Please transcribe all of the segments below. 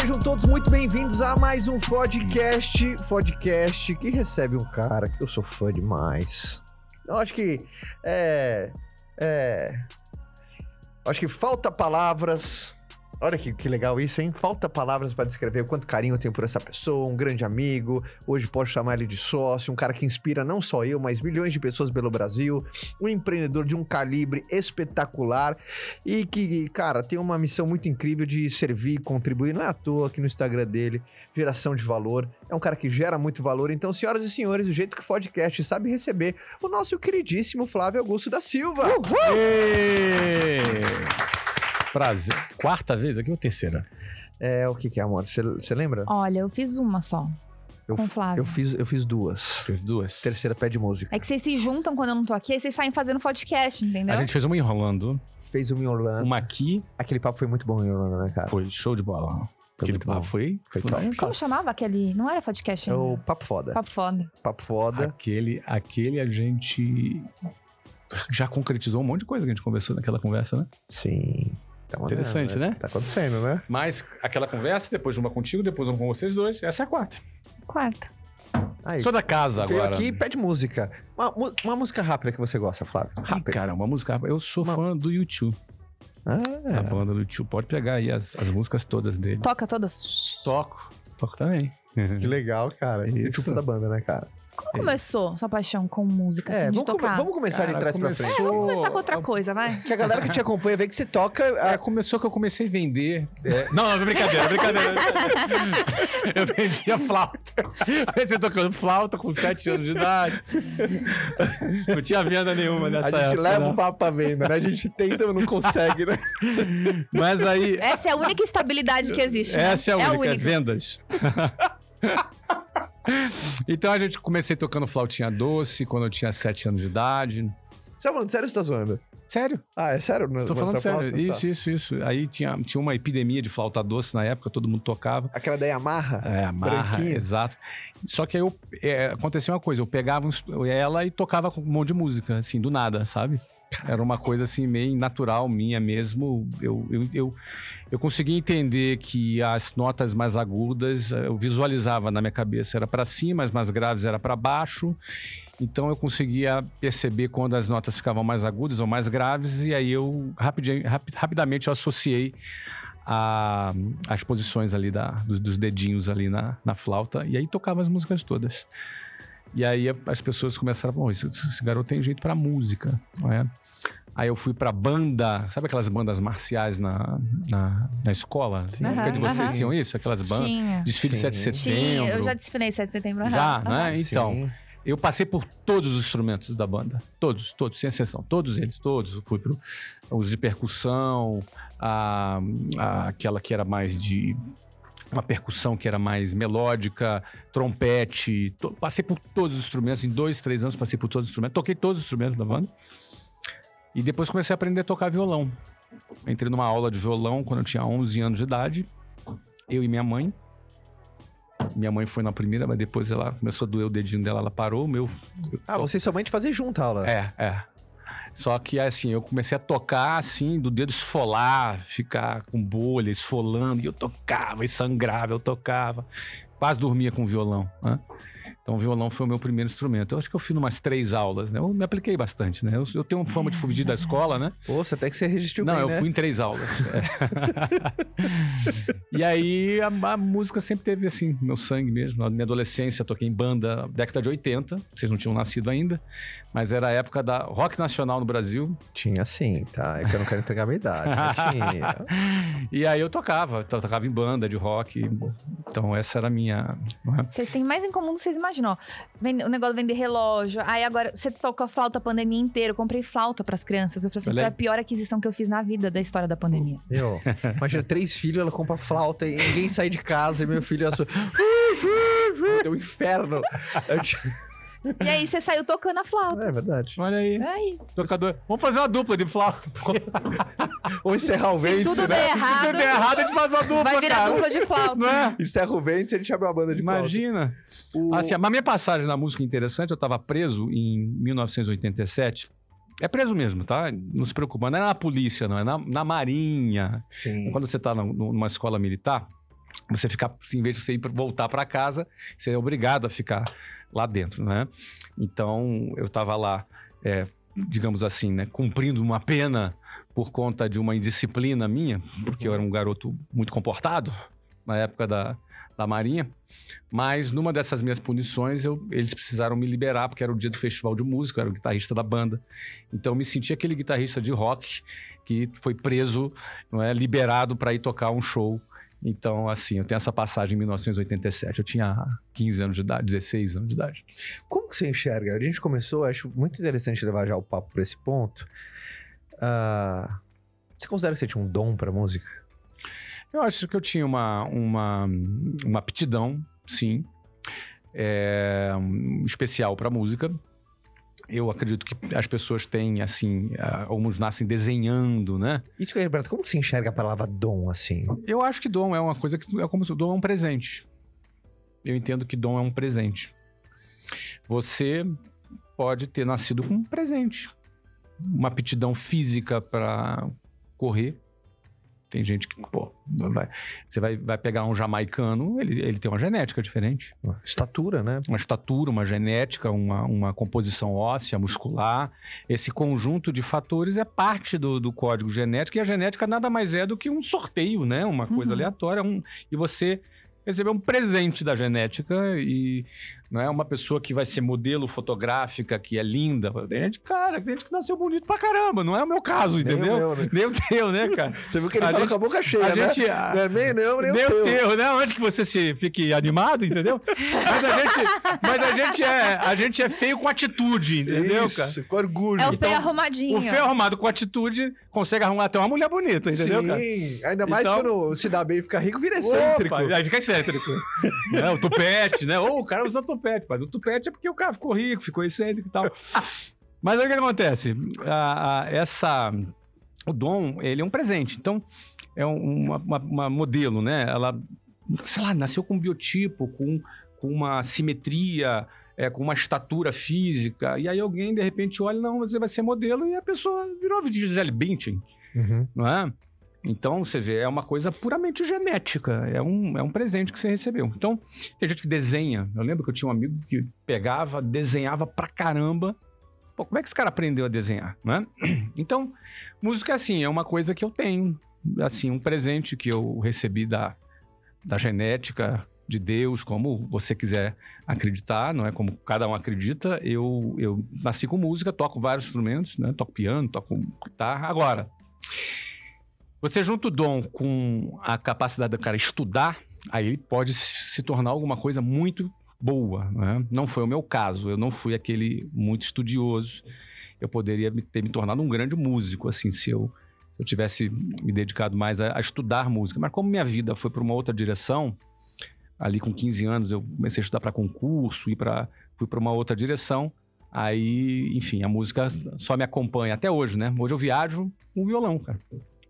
sejam todos muito bem-vindos a mais um podcast. Podcast que recebe um cara que eu sou fã demais. Eu acho que é. É. Acho que falta palavras. Olha que, que legal isso, hein? Falta palavras para descrever o quanto carinho eu tenho por essa pessoa, um grande amigo. Hoje posso chamar ele de sócio, um cara que inspira não só eu, mas milhões de pessoas pelo Brasil. Um empreendedor de um calibre espetacular e que, cara, tem uma missão muito incrível de servir, contribuir. Não é à toa aqui no Instagram dele, geração de valor. É um cara que gera muito valor. Então, senhoras e senhores, o jeito que o podcast sabe receber o nosso queridíssimo Flávio Augusto da Silva. Ê! Prazer. Quarta vez aqui ou terceira? É, o que que é, amor? Você lembra? Olha, eu fiz uma só. Eu, com o Flávio. eu fiz, eu fiz duas. Fez duas? Terceira pé de música. É que vocês se juntam quando eu não tô aqui, aí vocês saem fazendo podcast, entendeu? A gente fez uma em Orlando, Fez uma em Orlando. uma aqui, Aquele papo foi muito bom em Orlando, né, cara? foi show de bola. Aquele muito bom. papo foi... Foi top. Como chamava aquele? Não era podcast É ainda? o Papo Foda. Papo foda. Papo Foda. Aquele, aquele a gente já concretizou um monte de coisa que a gente conversou naquela conversa, né? Sim. Tá mandando, Interessante, né? Tá acontecendo, né? Mas aquela conversa, depois uma contigo, depois uma com vocês dois, essa é a quarta. Quarta. Aí, Sou da casa veio agora. aqui e pede música. Uma, mu- uma música rápida que você gosta, Flávio. Ih, Rápida. cara, uma música. Eu sou Uma- fã do YouTube. A Ah, banda do YouTube. Pode pegar aí as, as músicas todas dele. Toca todas. Toco. Toco também. Que legal, cara. E Isso. tipo da banda, né, cara? Como começou sua paixão com música, assim, É, de vamos, come- tocar? vamos começar de Cara, trás pra começou- frente. Vamos começar com outra coisa, vai. Que a galera que te acompanha vê que você toca. É, ah, começou que eu comecei a vender. é, Não, não, brincadeira, brincadeira. eu vendia flauta. Comecei tocando flauta com 7 anos de idade. Não tinha venda nenhuma a nessa gente época. leva não. o papo pra venda, né? A gente tenta, mas não consegue, né? Mas aí, Essa é a única estabilidade que existe. né? essa é a única, vendas. então a gente comecei tocando flautinha doce quando eu tinha 7 anos de idade. Você tá falando sério ou você tá zoando? Sério? Ah, é sério? Tô falando sério. Isso, isso, isso. Aí tinha, tinha uma epidemia de flauta doce na época, todo mundo tocava. Aquela da Yamaha? É, amarra, Branquinha. exato. Só que aí eu, é, aconteceu uma coisa, eu pegava ela e tocava com um monte de música, assim, do nada, sabe? Era uma coisa assim, meio natural minha mesmo. Eu, eu, eu, eu conseguia entender que as notas mais agudas, eh, eu visualizava na minha cabeça, era para cima, as mais graves era para baixo. Então eu conseguia perceber quando as notas ficavam mais agudas ou mais graves, e aí eu rapidinho, rapi- rapidamente eu associei a- as posições ali da, dos, dos dedinhos ali na, na flauta, e aí tocava as músicas todas. E aí as pessoas começaram, bom, esse, esse garoto tem jeito pra música, não é? Aí eu fui pra banda, sabe aquelas bandas marciais na, na, na escola? Sim. Qualquer de Aham, vocês aham. tinham isso? Aquelas bandas? Tinha. Desfile de 7 de setembro. Tinha, eu já desfilei 7 de setembro. aham, Já, né? Então, Sim. eu passei por todos os instrumentos da banda. Todos, todos, sem exceção. Todos eles, todos. Eu fui pro os de percussão, a, a- aquela que era mais de. Uma percussão que era mais melódica, trompete. to- passei por todos os instrumentos. Em dois, três anos passei por todos os instrumentos. Toquei todos os instrumentos da banda. E depois comecei a aprender a tocar violão. Entrei numa aula de violão quando eu tinha 11 anos de idade. Eu e minha mãe. Minha mãe foi na primeira, mas depois ela começou a doer o dedinho dela, ela parou. o Meu, Ah, você e sua mãe de fazer junto a aula. é, é. Só que assim, eu comecei a tocar assim, do dedo esfolar, ficar com bolha, esfolando, e eu tocava, e sangrava, eu tocava. Quase dormia com o violão. Né? Então o violão foi o meu primeiro instrumento. Eu acho que eu fiz umas três aulas, né? Eu me apliquei bastante, né? Eu, eu tenho fama de fugir da escola, né? Você até que você resistiu Não, bem, eu né? fui em três aulas. É. e aí a, a música sempre teve assim, meu sangue mesmo. Na minha adolescência, toquei em banda, década de 80, vocês não tinham nascido ainda, mas era a época da rock nacional no Brasil. Tinha sim, tá? É que eu não quero entregar a minha idade. tinha. E aí eu tocava, to- tocava em banda de rock. Então essa era a minha. é? Vocês têm mais em comum do que vocês imaginam. Vende- O negócio de vender relógio. Aí agora, você tocou flauta a pandemia inteira. Eu comprei flauta pras crianças. Eu falei assim, Olha foi aí. a pior aquisição que eu fiz na vida da história da pandemia. Meu, imagina, três filhos, ela compra flauta e ninguém sai de casa e meu filho é só... Um inferno. Eu te- E aí você saiu tocando a flauta. É verdade. Olha aí. Aí, Tocador. Vamos fazer uma dupla de flauta. pô. Ou encerrar o se vento, tudo né? der Se errado, tudo der errado, a gente faz uma dupla, vai virar cara. dupla de flauta. Não é? Encerra o vento e a gente abre uma banda de flauta. Imagina. O- Assim, a minha passagem na música é interessante, eu tava preso em 1987. É preso mesmo, tá? Não se preocupa. Não é na polícia, não. É na, na marinha. Sim. Quando você tá na- numa escola militar, você ficar, em vez de você ir pra- voltar para casa, você é obrigado a ficar lá dentro, né? Então, eu estava lá, é, digamos assim, né, cumprindo uma pena por conta de uma indisciplina minha, porque eu era um garoto muito comportado na época da, da Marinha. Mas numa dessas minhas punições, eu- eles precisaram me liberar, porque era o dia do festival de música, eu era o guitarrista da banda. Então eu me senti aquele guitarrista de rock que foi preso, não é, liberado para ir tocar um show. Então, assim, eu tenho essa passagem em 1987. Eu tinha 15 anos de idade, 16 anos de idade. Como que você enxerga? A gente começou, acho muito interessante levar já o papo pra esse ponto. Ah, você considera que você tinha um dom pra música? Eu acho que eu tinha uma, uma, uma aptidão, sim, é, um, especial para música. Eu acredito que as pessoas têm, assim, alguns nascem desenhando, né? Isso que eu ia perguntar, como que você enxerga a palavra dom assim? Eu acho que dom é uma coisa que é como se dom é um presente. Eu entendo que dom é um presente. Você pode ter nascido com um presente, uma aptidão física para correr. Tem gente que, pô, vai, você vai, vai pegar um jamaicano, ele, ele tem uma genética diferente. Estatura, né? Uma estatura, uma genética, uma, uma composição óssea, muscular. Esse conjunto de fatores é parte do, do código genético e a genética nada mais é do que um sorteio, né? Uma coisa Uhum. aleatória. Um, e você recebeu um presente da genética e não é uma pessoa que vai ser modelo fotográfica, que é linda. Tem gente, cara, tem gente que nasceu bonito pra caramba. Não é o meu caso, Nem o entendeu? meu, né? Nem o teu, né, cara? Você viu que ele A fala gente- com a boca cheia, a né? gente... a- Não é nem não, nem, nem o teu. o teu, né? Antes que você se fique animado, entendeu? Mas a gente, mas a gente é, a gente é feio com atitude, entendeu, Isso, cara? com orgulho. É o Então, feio arrumadinho. O feio arrumado com atitude consegue arrumar até uma mulher bonita, entendeu, Sim, cara? ainda mais Então- quando se dá bem e fica rico, vira excêntrico. Opa, aí fica excêntrico. né? O tupete, né? Ou o cara usa mas o tupete é porque o cara ficou rico, ficou excêntrico e tal. Mas aí o que acontece? A- a- essa, o dom, ele é um presente. Então, é um- uma, uma- uma modelo, né? Ela, sei lá, nasceu com um biotipo, com, com uma simetria, é, com uma estatura física. E aí alguém, de repente, olha, não, você vai ser modelo. E a pessoa virou a Gisele Bündchen Uhum. não é? Então, você vê, é uma coisa puramente genética. É um, é um presente que você recebeu. Então, tem gente que desenha. Eu lembro que eu tinha um amigo que pegava, desenhava pra caramba. Pô, como é que esse cara aprendeu a desenhar, né? Então, música, assim, é uma coisa que eu tenho. Assim, um presente que eu recebi da, da genética de Deus, como você quiser acreditar, não é como cada um acredita. Eu, eu nasci com música, toco vários instrumentos, né? Toco piano, toco guitarra. Agora, você junta o dom com a capacidade do cara estudar, aí ele pode se tornar alguma coisa muito boa. Né? Não foi o meu caso, eu não fui aquele muito estudioso. Eu poderia ter me tornado um grande músico, assim, se eu, se eu tivesse me dedicado mais a, a estudar música. Mas como minha vida foi para uma outra direção, ali com 15 anos eu comecei a estudar para concurso, ir pra, fui para uma outra direção. Aí, enfim, a música só me acompanha até hoje, né? Hoje eu viajo com violão, cara.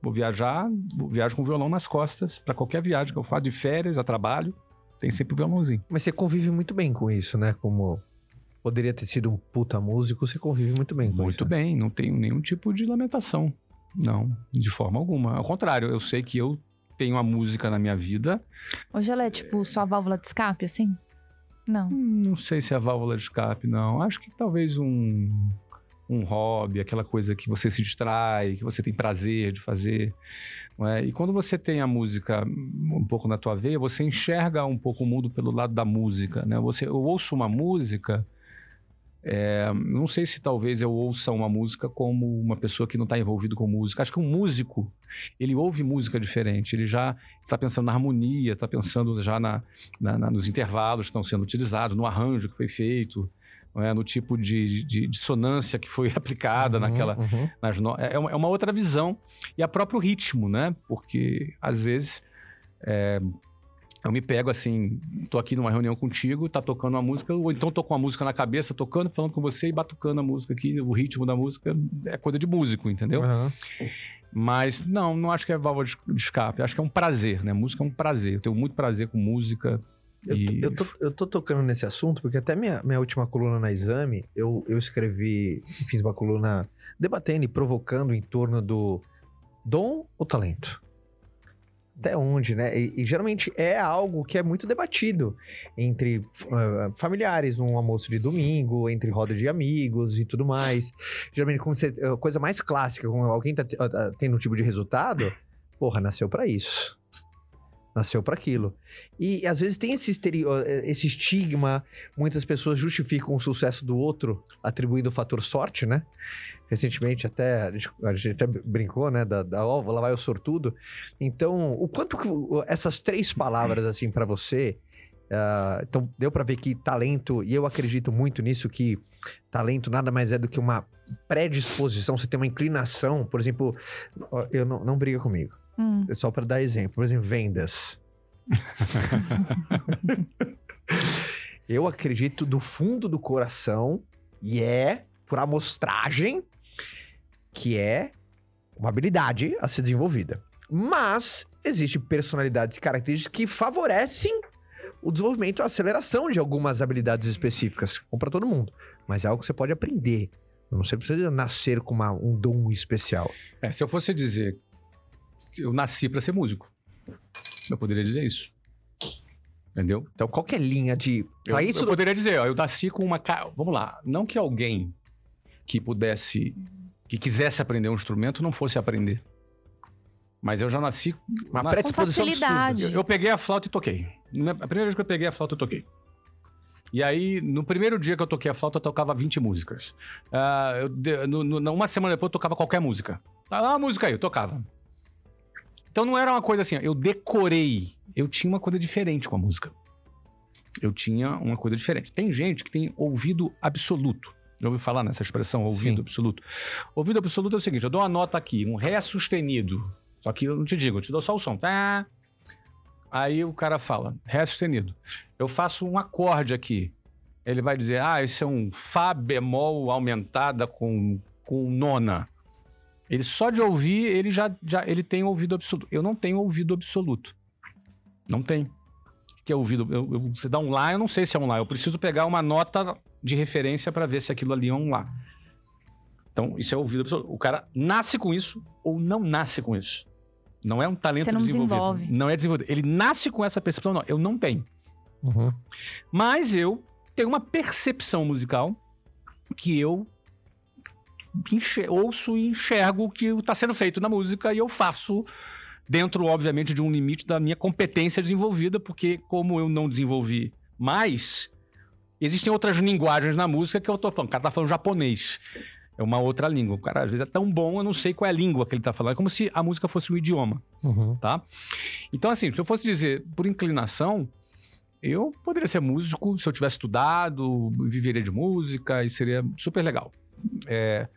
Vou viajar, vou- viajo com o violão nas costas, para qualquer viagem que eu faço de férias, a trabalho, tem sempre o violãozinho. Mas você convive muito bem com isso, né? Como poderia ter sido um puta músico, você convive muito bem com Muito isso. né? bem, não tenho nenhum tipo de lamentação. Não, de forma alguma. Ao contrário, eu sei que eu tenho a música na minha vida. Hoje ela é tipo sua válvula de escape, assim? Não. Hum, Não sei se é válvula de escape, não. Acho que talvez um, um hobby, aquela coisa que você se distrai, que você tem prazer de fazer. é? E quando você tem a música um pouco na tua veia, você enxerga um pouco o mundo pelo lado da música. Né? Você, eu ouço uma música. é, não sei se talvez eu ouça uma música como uma pessoa que não está envolvido com música. Acho que um músico, ele ouve música diferente. Ele já está pensando na harmonia, está pensando já na, na- na- nos intervalos que estão sendo utilizados, no arranjo que foi feito, é? no tipo de, de dissonância que foi aplicada Uhum, naquela. uhum. nas no- É, uma, é uma outra visão. E a próprio ritmo, né? Porque às vezes. é, eu me pego assim, tô aqui numa reunião contigo, tá tocando uma música, ou então tô com a música na cabeça, tocando, falando com você e batucando a música aqui, o ritmo da música é coisa de músico, entendeu? Aham. Mas não, não acho que é válvula de escape. Acho que é um prazer, né? Música é um prazer. Eu tenho muito prazer com música. Eu, tô- E- eu, tô, eu tô tocando nesse assunto porque até minha, minha última coluna na exame, eu, eu escrevi, fiz uma coluna debatendo e provocando em torno do dom ou talento. até onde, né? E, e geralmente é algo que é muito debatido entre uh, familiares, num almoço de domingo, entre roda de amigos e tudo mais. Geralmente, como você, coisa mais clássica, quando alguém tá, uh, tendo um tipo de resultado, porra, nasceu para isso. Nasceu para aquilo. E às vezes tem esse, esse estigma, muitas pessoas justificam o sucesso do outro atribuindo o fator sorte, né? Recentemente até a gente, a gente até brincou, né? Da, da ó, lá vai o sortudo. Então, o quanto que essas três palavras assim para você, uh, então deu para ver que talento e eu acredito muito nisso que talento nada mais é do que uma predisposição. Você tem uma inclinação, por exemplo, eu não, não briga comigo. Hum. É só para dar exemplo, por exemplo, vendas. eu acredito do fundo do coração e é por amostragem que é uma habilidade a ser desenvolvida. Mas existem personalidades e características que favorecem o desenvolvimento, a aceleração de algumas habilidades específicas, como para todo mundo. Mas é algo que você pode aprender. Não sei precisa nascer com uma, um dom especial. É, se eu fosse dizer, eu nasci para ser músico, eu poderia dizer isso. Entendeu? Então, qualquer linha de. Eu, isso... eu poderia dizer, ó, eu nasci com uma. Vamos lá, não que alguém que pudesse que quisesse aprender um instrumento não fosse aprender. Mas eu já nasci uma nasci predisposição facilidade. Eu, eu peguei a flauta e toquei. A primeira vez que eu peguei a flauta, eu toquei. E aí, no primeiro dia que eu toquei a flauta, eu tocava 20 músicas. Uh, eu, no, no, uma semana depois, eu tocava qualquer música. Ah, uma música aí, eu tocava. Então não era uma coisa assim, eu decorei. Eu tinha uma coisa diferente com a música. Eu tinha uma coisa diferente. Tem gente que tem ouvido absoluto. Já ouviu falar nessa expressão, ouvido Sim. absoluto? Ouvido absoluto é o seguinte: eu dou uma nota aqui, um Ré sustenido. Só que eu não te digo, eu te dou só o som. Tá? Aí o cara fala, Ré sustenido. Eu faço um acorde aqui. Ele vai dizer, ah, esse é um Fá bemol aumentada com, com nona. Ele só de ouvir, ele já, já ele tem ouvido absoluto. Eu não tenho ouvido absoluto. Não tem. Que é ouvido. Eu, eu, você dá um lá, eu não sei se é um lá. Eu preciso pegar uma nota de referência para ver se aquilo ali é um lá. Então, isso é ouvido absoluto. O cara nasce com isso ou não nasce com isso. Não é um talento Você não desenvolvido. Desenvolve. Não é desenvolvido. Ele nasce com essa percepção, não. Eu não tenho. Uhum. Mas eu tenho uma percepção musical que eu ouço e enxergo o que está sendo feito na música e eu faço dentro, obviamente, de um limite da minha competência desenvolvida, porque como eu não desenvolvi mais, Existem outras linguagens na música que eu tô falando. O cara tá falando japonês. É uma outra língua. O cara, às vezes, é tão bom, eu não sei qual é a língua que ele tá falando. É como se a música fosse um idioma, uhum. tá? Então, assim, se eu fosse dizer por inclinação, eu poderia ser músico se eu tivesse estudado, viveria de música e seria super legal. É,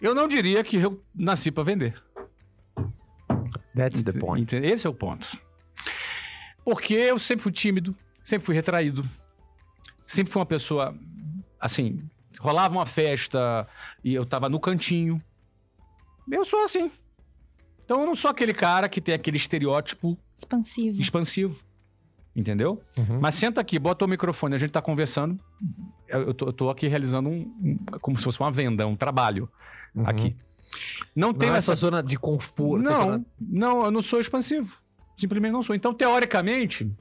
eu não diria que eu nasci para vender. That's the point. Esse é o ponto. Porque eu sempre fui tímido, sempre fui retraído, sempre fui uma pessoa, assim, rolava uma festa e eu tava no cantinho. Eu sou assim. Então eu não sou aquele cara que tem aquele estereótipo expansivo. Expansivo. Entendeu? Uhum. Mas senta aqui, bota o microfone, a gente tá conversando. Eu tô, eu tô aqui realizando um, um, como se fosse uma venda, um trabalho uhum. aqui. Não tem é essa zona de conforto. Não, zona... não, eu não sou expansivo. Simplesmente não sou. Então, teoricamente,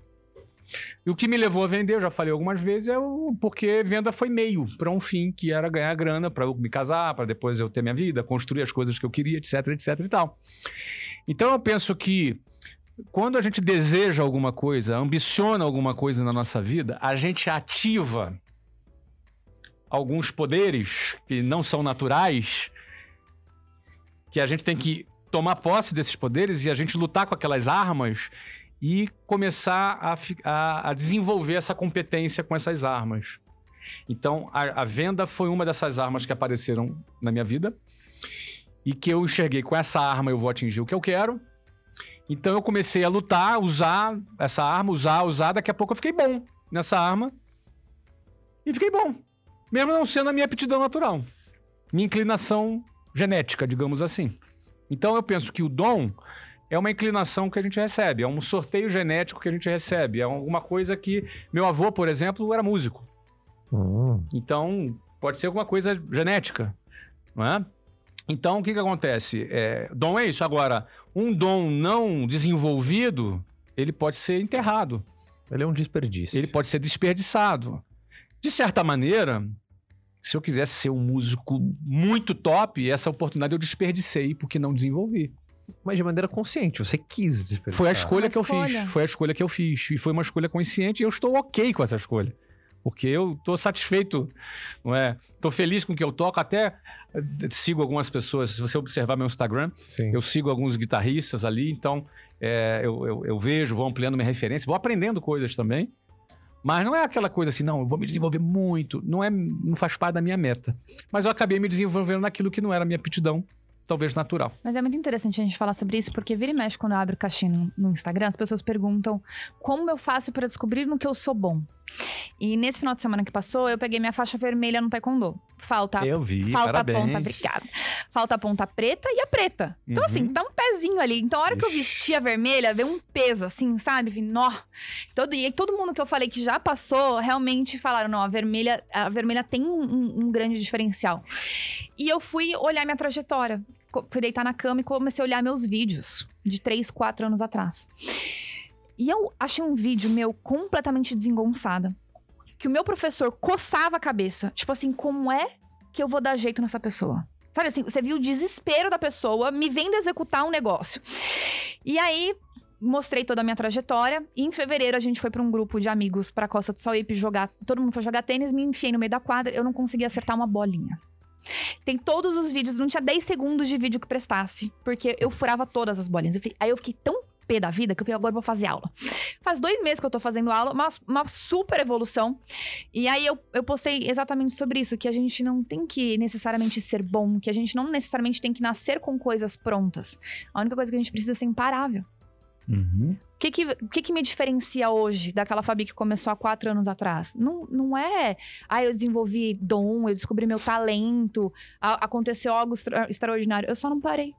e o que me levou a vender, eu já falei algumas vezes, é o, porque venda foi meio para um fim, que era ganhar grana para eu me casar, para depois eu ter minha vida, construir as coisas que eu queria, etc, etc e tal. Então eu penso que quando a gente deseja alguma coisa, ambiciona alguma coisa na nossa vida, a gente ativa alguns poderes que não são naturais, que a gente tem que tomar posse desses poderes e a gente lutar com aquelas armas e começar a, a, a desenvolver essa competência com essas armas. Então, a, a, venda foi uma dessas armas que apareceram na minha vida e que eu enxerguei com essa arma eu vou atingir o que eu quero. Então, eu comecei a lutar, usar essa arma, usar, usar. Daqui a pouco eu fiquei bom nessa arma e fiquei bom, mesmo não sendo a minha aptidão natural, minha inclinação genética, digamos assim. Então, eu penso que o dom é uma inclinação que a gente recebe, é um sorteio genético que a gente recebe, é alguma coisa que. Meu avô, por exemplo, era músico. Uhum. Então, pode ser alguma coisa genética, não é? Então, o que, que acontece? É, dom é isso. Agora, Um dom não desenvolvido, ele pode ser enterrado, Ele é um desperdício. ele pode ser desperdiçado. De certa maneira, se eu quisesse ser um músico muito top, essa oportunidade eu desperdicei porque não desenvolvi. Mas de maneira consciente, você quis desperdiçar. Foi a escolha Uma que eu escolha. fiz. Foi a escolha que eu fiz. E foi uma escolha consciente e eu estou ok com essa escolha. Porque eu tô satisfeito, não é? Tô feliz com o que eu toco, até sigo algumas pessoas. Se você observar meu Instagram, Sim. eu sigo alguns guitarristas ali, então é, eu, eu- eu vejo, vou ampliando minha referência, vou aprendendo coisas também. Mas não é aquela coisa assim, não, eu vou me desenvolver muito. Não é, não faz parte da minha meta. Mas eu acabei me desenvolvendo naquilo que não era a minha aptidão, talvez natural. Mas é muito interessante a gente falar sobre isso, porque vira e mexe quando eu abro caixinha no, no Instagram, as pessoas perguntam como eu faço pra descobrir no que eu sou bom. E nesse final de semana que passou, eu peguei minha faixa vermelha no taekwondo. Falta Eu vi, Falta parabéns. a ponta, obrigada. Falta a ponta preta e a preta. Então, Uhum. assim, tá um pezinho ali. Então, a hora que eu Ixi. vesti a vermelha, veio um peso, assim, sabe? Vi, nó. Todo, e aí, todo mundo que eu falei que já passou, realmente falaram, não, a vermelha, a vermelha tem um, um- um grande diferencial. E eu fui olhar minha trajetória. Fui deitar na cama e comecei a olhar meus vídeos de 3, 4 anos atrás. E eu achei um vídeo meu completamente desengonçada. Que o meu professor coçava a cabeça. Tipo assim, como é que eu vou dar jeito nessa pessoa? Sabe assim, você viu o desespero da pessoa me vendo executar um negócio. E aí, mostrei toda a minha trajetória. E em fevereiro, a gente foi pra um grupo de amigos pra Costa do Sauípe jogar. Todo mundo foi jogar tênis, me enfiei no meio da quadra. Eu não conseguia acertar uma bolinha. Tem todos os vídeos, não tinha 10 segundos de vídeo que prestasse. Porque eu furava todas as bolinhas. Eu fiquei- aí eu fiquei tão pé da vida que eu falei, agora vou fazer aula. Faz dois meses que eu tô fazendo aula, uma, uma super evolução. E aí eu, eu postei exatamente sobre isso, que a gente não tem que necessariamente ser bom, que a gente não necessariamente tem que nascer com coisas prontas. A única coisa que a gente precisa é ser imparável. Uhum. O que que, o que que me diferencia hoje daquela Fabi que começou há quatro anos atrás? Não, não é, ah, eu desenvolvi dom, eu descobri meu talento, a- aconteceu algo extra- extraordinário. Eu só não parei.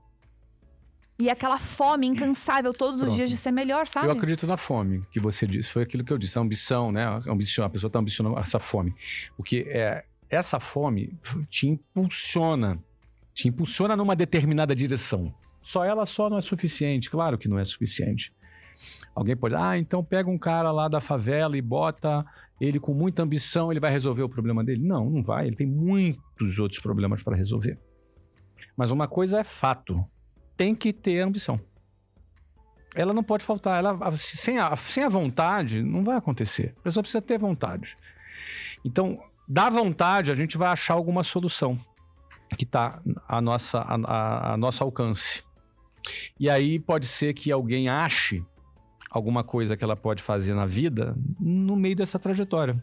E aquela fome incansável todos os Pronto. dias de ser melhor, sabe? Eu acredito na fome que você disse. Foi aquilo que eu disse, a ambição, né? A, ambição, a pessoa está ambicionando essa fome. Porque é, essa fome te impulsiona. Te impulsiona numa determinada direção. Só ela só não é suficiente. Claro que não é suficiente. Alguém pode, ah, então pega um cara lá da favela e bota ele com muita ambição, ele vai resolver o problema dele. Não, não vai. Ele tem muitos outros problemas para resolver. Mas uma coisa é fato. Tem que ter ambição. Ela não pode faltar. Ela, sem, a, sem a vontade, não vai acontecer. A pessoa precisa ter vontade. Então, da vontade, a gente vai achar alguma solução que está a nossa, a, a- a nosso alcance. E aí pode ser que alguém ache alguma coisa que ela pode fazer na vida no meio dessa trajetória.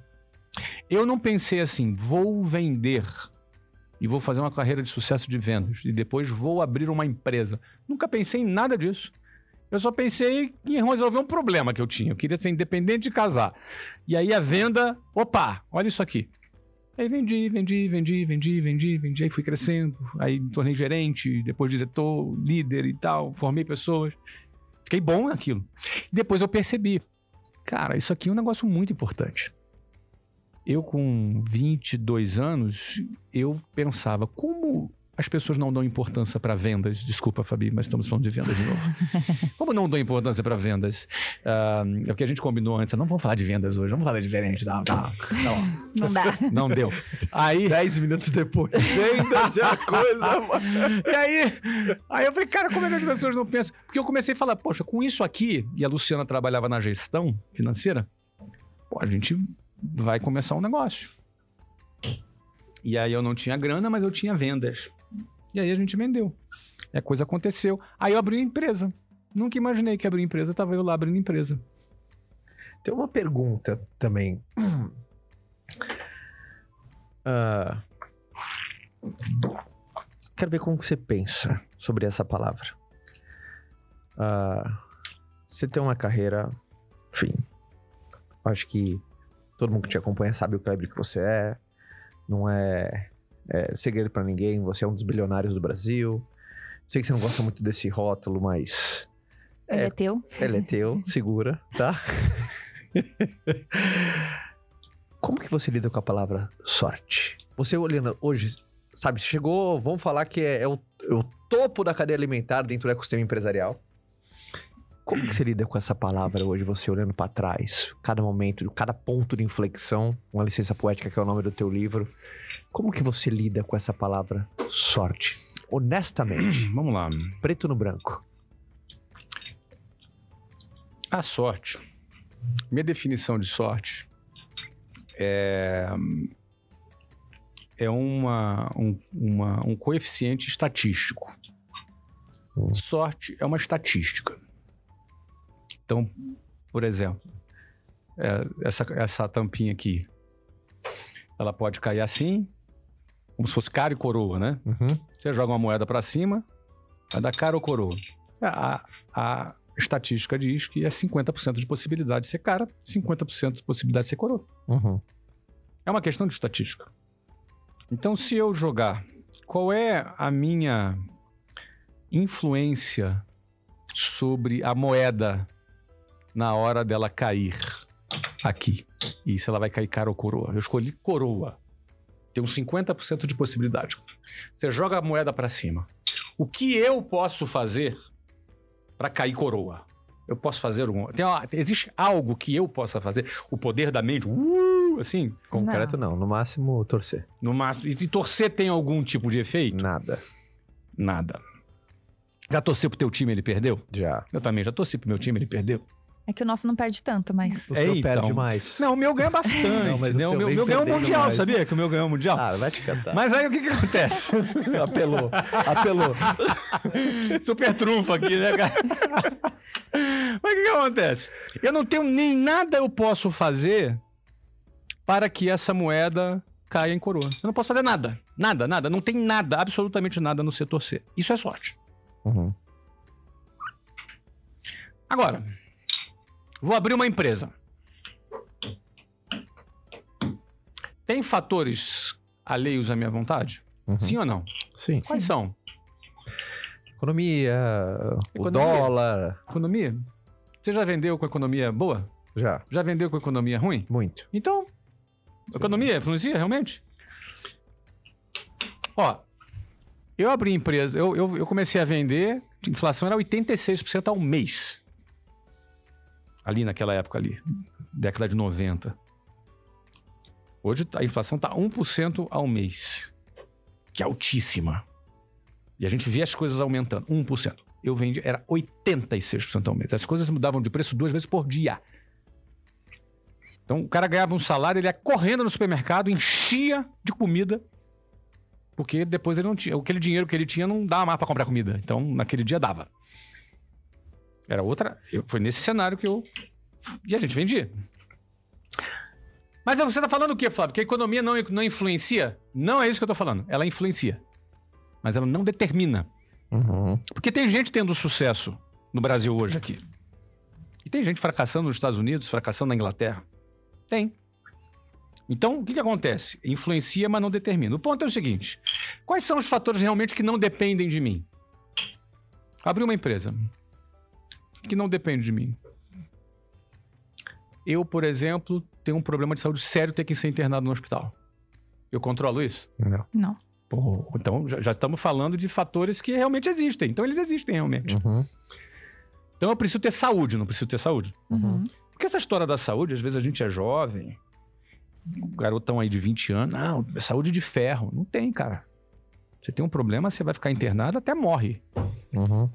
Eu não pensei assim, vou vender e vou fazer uma carreira de sucesso de vendas e depois vou abrir uma empresa. Nunca pensei em nada disso. Eu só pensei em resolver um problema que eu tinha. Eu queria ser independente de casar. E aí a venda, opa, olha isso aqui. Aí vendi, vendi, vendi, vendi, vendi, vendi. Aí fui crescendo. Aí me tornei gerente, depois diretor, líder e tal. Formei pessoas. Fiquei bom naquilo. Depois eu percebi, cara, isso aqui é um negócio muito importante. Eu com 22 anos, eu pensava, como as pessoas não dão importância para vendas? Desculpa, Fabi, mas estamos falando de vendas de novo. como não dão importância para vendas? Ah, é o que a gente combinou antes. Não vamos falar de vendas hoje, vamos falar diferente. Não, não, não, Não dá. não deu. Aí, Dez minutos depois. Vendas é a coisa, mano. e aí, aí eu falei, cara, como é que as pessoas não pensam? Porque eu comecei a falar, poxa, com isso aqui, e a Luciana trabalhava na gestão financeira, pô, a gente vai começar um negócio. E aí eu não tinha grana, mas eu tinha vendas. E aí a gente vendeu. E a coisa aconteceu. Aí eu abri uma empresa. Nunca imaginei que abrir empresa, tava eu lá abrindo empresa. Tem uma pergunta também. Ah, quero ver como você pensa sobre essa palavra. Ah, você tem uma carreira, enfim. Acho que todo mundo que te acompanha sabe o calibre que você é. Não é, é segredo pra ninguém. Você é um dos bilionários do Brasil. Sei que você não gosta muito desse rótulo, mas Ele é teu? ele é teu, segura, tá? Como que você lida com a palavra sorte? Você olhando hoje, sabe, chegou, vamos falar que é, é o, o topo da cadeia alimentar dentro do ecossistema empresarial. Como que você lida com essa palavra hoje, você olhando pra trás? Cada momento, cada ponto de inflexão, uma licença poética que é o nome do teu livro. Como que você lida com essa palavra sorte? Honestamente, Vamos lá. preto no branco. A sorte. Minha definição de sorte é, é uma, um, uma- um coeficiente estatístico. Hum. Sorte é uma estatística. Então, por exemplo, é, essa, essa tampinha aqui, ela pode cair assim, como se fosse cara e coroa, né? Uhum. Você joga uma moeda para cima, vai dar cara ou coroa. A, a estatística diz que é 50% de possibilidade de ser cara, 50% de possibilidade de ser coroa. Uhum. É uma questão de estatística. Então, se eu jogar, qual é a minha influência sobre a moeda na hora dela cair aqui? E se ela vai cair cara ou coroa? Eu escolhi coroa. Tem uns 50% de possibilidade. Você joga a moeda para cima. O que eu posso fazer para cair coroa? Eu posso fazer um. Tem uma- existe algo que eu possa fazer? O poder da mente? Uh, assim? Concreto não. no máximo torcer. No máximo. E torcer tem algum tipo de efeito? Nada. Nada. Já torceu pro teu time ele perdeu? Já. Eu também já torci pro meu time ele perdeu. É que o nosso não perde tanto, mas. O É, seu então. perde mais. Não, o meu ganha bastante. Não, mas o né? seu o meu, meu ganhou o perdendo mundial, mais. sabia? Que o meu ganhou o mundial. Ah, vai te cantar. Mas aí o que que acontece? Apelou. Apelou. Super trunfo aqui, né, cara? Mas o que, que acontece? Eu não tenho nem nada eu posso fazer para que essa moeda caia em coroa. Eu não posso fazer nada. Nada, nada. Não tem nada, absolutamente nada no setor C. Isso é sorte. Uhum. Agora, vou abrir uma empresa. Tem fatores alheios à minha vontade? Uhum. Sim ou não? Sim. Quais são? Economia, o Economia. dólar. Economia? Você já vendeu com economia boa? Já. Já vendeu com economia ruim? Muito. Então, economia influencia realmente? Ó, eu abri empresa, eu, eu, eu comecei a vender, a inflação era 86% ao mês. Ali naquela época ali, década de 90. Hoje a inflação tá 1% ao mês, que é altíssima. E a gente vê as coisas aumentando, 1%. Eu vendi, era 86% ao mês. As coisas mudavam de preço duas vezes por dia. Então o cara ganhava um salário, ele ia correndo no supermercado, enchia de comida, porque depois ele não tinha. Aquele dinheiro que ele tinha não dava mais para comprar comida. Então naquele dia dava. Era outra. eu- foi nesse cenário que eu. E a gente vendia. Mas você tá falando o quê, Flávio? Que a economia não, não influencia? Não é isso que eu tô falando. Ela influencia. Mas ela não determina. Uhum. Porque tem gente tendo sucesso no Brasil hoje aqui. E tem gente fracassando nos Estados Unidos, fracassando na Inglaterra. Tem. Então, o que, que acontece? Influencia, mas não determina. O ponto é o seguinte: quais são os fatores realmente que não dependem de mim? Abrir uma empresa que não depende de mim. Eu, por exemplo, tenho um problema de saúde sério ter que ser internado no hospital. Eu controlo isso? Não. Não. Pô, então já, já estamos falando de fatores que realmente existem. Então eles existem realmente. Uhum. Então eu preciso ter saúde, não preciso ter saúde. Uhum. Porque essa história da saúde, às vezes a gente é jovem, um garotão aí de 20 anos, não, é saúde de ferro. Não tem, cara. Você tem um problema, você vai ficar internado até morre. Uhum.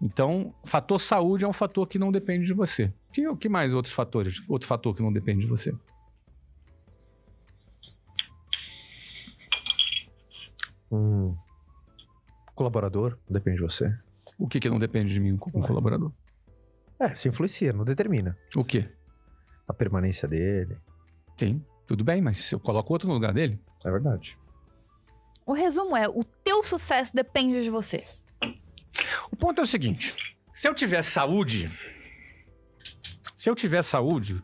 Então, fator saúde é um fator que não depende de você. Que, o que mais outros fatores? Outro fator que não depende de você. Um colaborador, depende de você. O que, que não depende de mim, um colaborador? É, se influencia, não determina. O quê? A permanência dele. Sim, tudo bem, mas se eu coloco outro no lugar dele, É verdade. O resumo é: o teu sucesso depende de você. O ponto é o seguinte: se eu tiver saúde, se eu tiver saúde,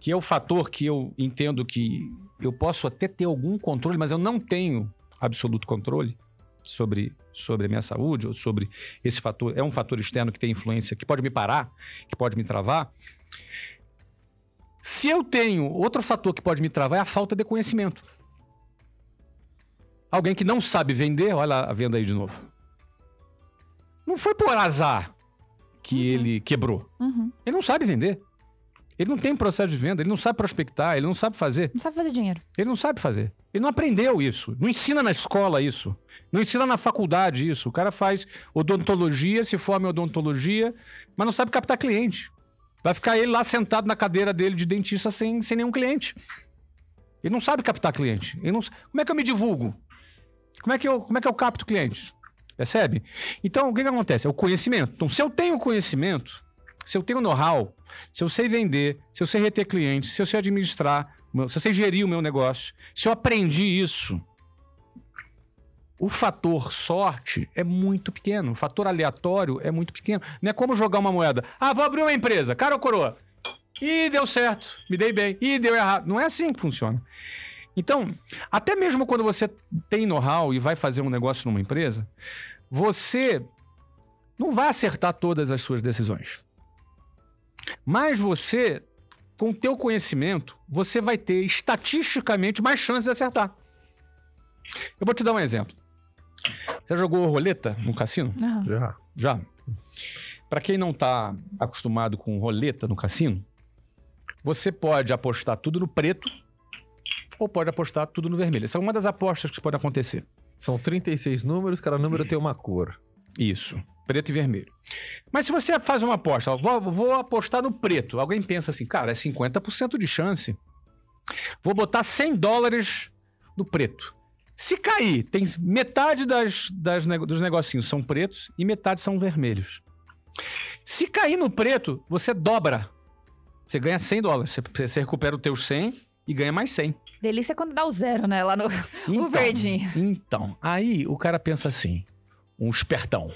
que é o fator que eu entendo que eu posso até ter algum controle, mas eu não tenho absoluto controle sobre, sobre a minha saúde ou sobre esse fator, é um fator externo que tem influência, que pode me parar, que pode me travar. Se eu tenho outro fator que pode me travar é a falta de conhecimento. Alguém que não sabe vender, olha a venda aí de novo. Não foi por azar que ele quebrou. Uhum. Ele não sabe vender. Ele não tem processo de venda, ele não sabe prospectar, ele não sabe fazer. Não sabe fazer dinheiro. Ele não sabe fazer. Ele não aprendeu isso. Não ensina na escola isso. Não ensina na faculdade isso. O cara faz odontologia, se forma em odontologia, mas não sabe captar cliente. Vai ficar ele lá sentado na cadeira dele de dentista sem, sem nenhum cliente. Ele não sabe captar cliente. Ele não... Como é que eu me divulgo? Como é que eu, como é que eu capto clientes? Percebe? Então, o que, que acontece? É o conhecimento. Então, se eu tenho conhecimento, se eu tenho know-how, se eu sei vender, se eu sei reter clientes, se eu sei administrar, se eu sei gerir o meu negócio, se eu aprendi isso, o fator sorte é muito pequeno. O fator aleatório é muito pequeno. Não é como jogar uma moeda. Ah, vou abrir uma empresa. Cara ou coroa? Ih, deu certo. Me dei bem. Ih, deu errado. Não é assim que funciona. Então, até mesmo quando você tem know-how e vai fazer um negócio numa empresa, você não vai acertar todas as suas decisões. Mas você, com o teu conhecimento, você vai ter estatisticamente mais chances de acertar. Eu vou te dar um exemplo. Você jogou roleta no cassino? Aham. Já. Já. Para quem não tá acostumado com roleta no cassino, você pode apostar tudo no preto ou pode apostar tudo no vermelho. Essa é uma das apostas que pode acontecer. São 36 números, cada número tem uma cor. Isso. Preto e vermelho. Mas se você faz uma aposta, ó, vou, vou apostar no preto. Alguém pensa assim, cara, é 50% de chance. Vou botar 100 dólares no preto. Se cair, tem metade das, das dos negocinhos são pretos e metade são vermelhos. Se cair no preto, você dobra. Você ganha 100 dólares. Você, você recupera os teus 100 e ganha mais 100. Delícia é quando dá o zero, né? Lá no. o verdinho. Então, aí o cara pensa assim, um espertão.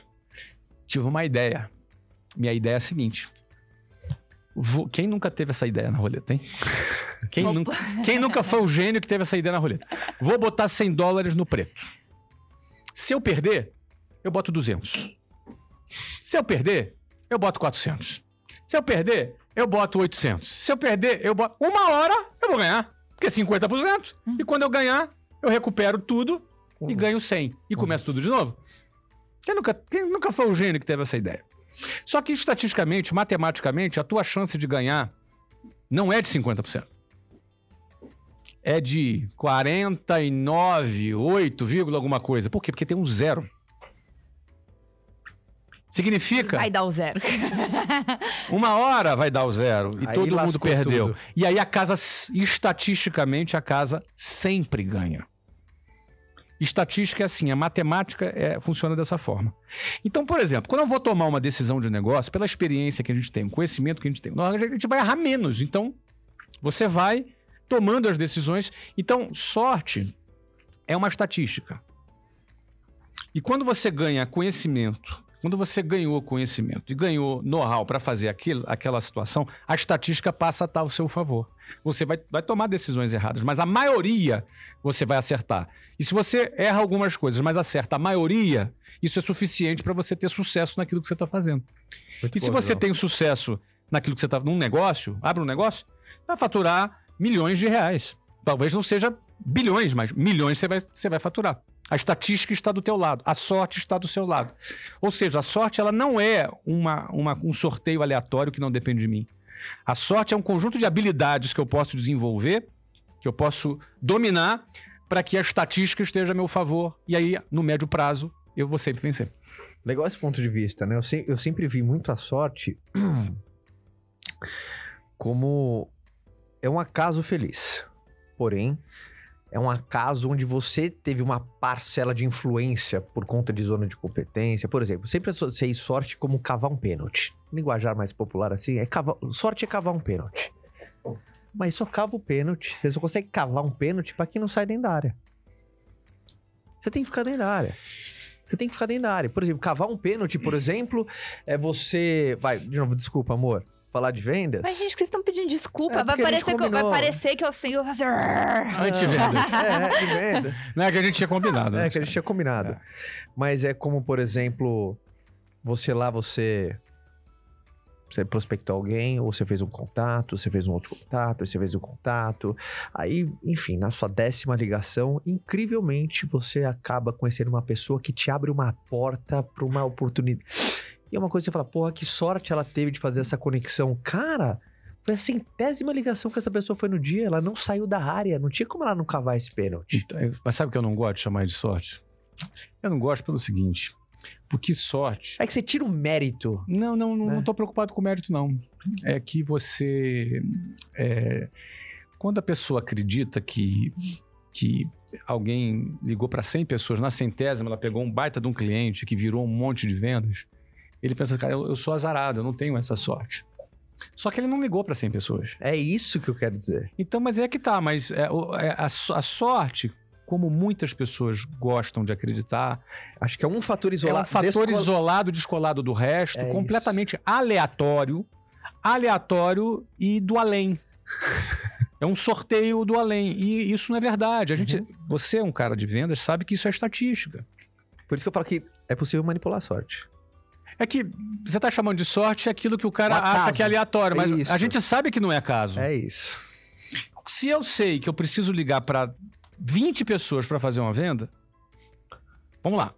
Tive uma ideia. Minha ideia é a seguinte. Vou- Quem nunca teve essa ideia na roleta, hein? Quem, Opa. nunca, quem nunca foi o gênio que teve essa ideia na roleta? Vou botar 100 dólares no preto. Se eu perder, eu boto 200. Se eu perder, eu boto 400. Se eu perder, eu boto 800. Se eu perder, eu boto... Uma hora eu vou ganhar, porque é 50%. E quando eu ganhar, eu recupero tudo e ganho 100. E começo tudo de novo. Quem nunca, quem nunca foi o gênio que teve essa ideia? Só que estatisticamente, matematicamente, a tua chance de ganhar não é de 50%. É de 49, 8, vírgula alguma coisa. Por quê? Porque tem um zero. Significa Vai dar o zero. uma hora vai dar o zero e Aí todo mundo perdeu. tudo. E aí a casa, estatisticamente, a casa sempre ganha. Estatística é assim, a matemática é- funciona dessa forma. Então, por exemplo, quando eu vou tomar uma decisão de negócio, pela experiência que a gente tem, o conhecimento que a gente tem, a gente vai errar menos. Então, você vai tomando as decisões. Então, sorte é uma estatística. E quando você ganha conhecimento, quando você ganhou conhecimento e ganhou know-how para fazer aquilo, aquela situação, a estatística passa a estar ao seu favor. Você vai, vai tomar decisões erradas, mas a maioria você vai acertar. E se você erra algumas coisas, mas acerta a maioria, isso é suficiente para você ter sucesso naquilo que você está fazendo. Muito E se você João. tem sucesso naquilo que você está num negócio, abre um negócio, vai faturar milhões de reais. Talvez não seja bilhões, mas milhões você vai, você vai faturar. A estatística está do teu lado, a sorte está do seu lado. Ou seja, a sorte ela não é uma, uma- um sorteio aleatório que não depende de mim. A sorte é um conjunto de habilidades que eu posso desenvolver, que eu posso dominar, para que a estatística esteja a meu favor. E aí, no médio prazo, eu vou sempre vencer. Legal esse ponto de vista, né? Eu, se- eu sempre vi muito a sorte como é um acaso feliz. Porém, é um acaso onde você teve uma parcela de influência por conta de zona de competência. Por exemplo, sempre associei sorte como cavar um pênalti. Linguajar mais popular assim, é cavar, sorte é cavar um pênalti. Mas só cava o pênalti. Você só consegue cavar um pênalti pra quem não sai dentro da área. Você tem que ficar dentro da área. Você tem que ficar dentro da área. Por exemplo, cavar um pênalti, por exemplo, é você. Vai, de novo, desculpa, amor. Falar de vendas. Mas, gente, vocês estão pedindo desculpa. É, vai, parecer que eu, vai combinou. parecer que eu sei. Eu vou fazer. Antivenda. É, de venda. Não é que a gente tinha combinado. É, né? que a gente tinha combinado. É. Mas é como, por exemplo, você lá, você Você prospectou alguém, ou você fez um contato, você fez um outro contato, você fez um contato. Aí, enfim, na sua décima ligação, incrivelmente você acaba conhecendo uma pessoa que te abre uma porta para uma oportunidade. E é uma coisa que você fala, porra, que sorte ela teve de fazer essa conexão. Cara, foi a centésima ligação que essa pessoa foi no dia, ela não saiu da área, não tinha como ela não cavar esse pênalti. Então, Mas sabe o que eu não gosto de chamar de sorte? Eu não gosto pelo seguinte. Porque sorte. É que você tira o mérito. Não, não, não, É. não tô preocupado com o mérito, não. É que você. é, quando a pessoa acredita que, que alguém ligou para 100 pessoas, na centésima ela pegou um baita de um cliente que virou um monte de vendas, ele pensa, cara, eu, eu sou azarado, eu não tenho essa sorte. Só que ele não ligou para 100 pessoas. É isso que eu quero dizer. Então, mas é que tá, mas é, é, a, a sorte, como muitas pessoas gostam de acreditar, Acho que é um fator é isolado. um fator descol- isolado, descolado do resto, É completamente aleatório, aleatório e do além. é um sorteio do além. E isso não é verdade. A gente, Uhum. você é um cara de vendas, sabe que isso é estatística. Por isso que eu falo que é possível manipular a sorte. É que você tá chamando de sorte aquilo que o cara acaso. acha que é aleatório, mas É isso. a gente sabe que não é acaso. É isso. Se eu sei que eu preciso ligar para 20 pessoas para fazer uma venda, vamos lá.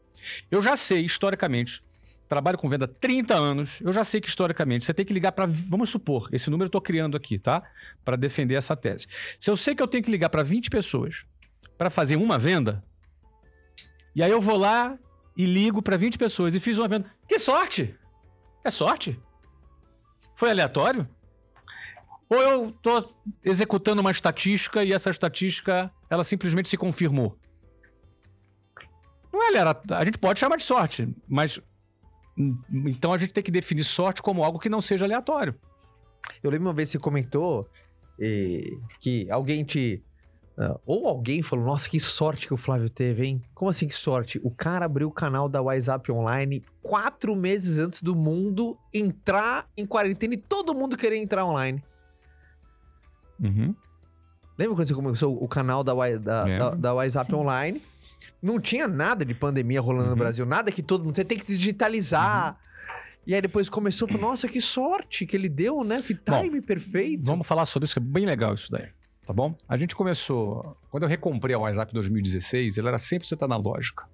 Eu já sei, historicamente, trabalho com venda há 30 anos, eu já sei que, historicamente, você tem que ligar para. Vamos supor, esse número eu estou criando aqui, tá? Para defender essa tese. Se eu sei que eu tenho que ligar para 20 pessoas para fazer uma venda, e aí eu vou lá e ligo para 20 pessoas e fiz uma venda. Que sorte! É sorte? Foi aleatório? Ou eu tô executando uma estatística e essa estatística, ela simplesmente se confirmou? Não é aleatório. A gente pode chamar de sorte, mas hum, então a gente tem que definir sorte como algo que não seja aleatório. Eu lembro uma vez que você comentou eh, que alguém te. Ah, ou alguém falou, nossa, que sorte que o Flávio teve, hein? Como assim que sorte? O cara abriu o canal da WhatsApp Online quatro meses antes do mundo entrar em quarentena e todo mundo querer entrar online. Lembra quando você começou o canal da, Wa- da, da, da WhatsApp Sim. Online? Não tinha nada de pandemia rolando no Uhum. Brasil, nada que todo mundo. Você tem que digitalizar. E aí depois começou, falou, nossa, que sorte que ele deu, né? Que Bom, time perfeito. Vamos falar sobre isso, que é bem legal isso daí. Tá bom? A gente começou. Quando eu recomprei a WhatsApp em 2016, ele era 100% analógica.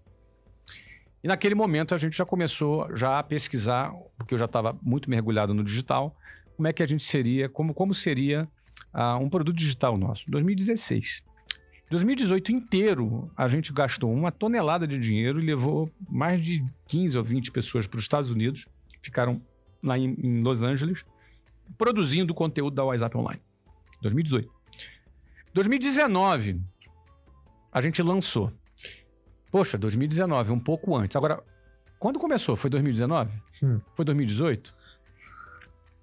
E naquele momento a gente já começou já a pesquisar, porque eu já estava muito mergulhado no digital, como é que a gente seria, como, como seria ah, um produto digital nosso. 2016. 2018 inteiro, a gente gastou uma tonelada de dinheiro e levou mais de 15 ou 20 pessoas para os Estados Unidos, ficaram lá em, em Los Angeles, produzindo conteúdo da WhatsApp Online. 2018. 2019, a gente lançou. Poxa, 2019, um pouco antes. Agora, quando começou? Foi 2019? Hum. Foi 2018?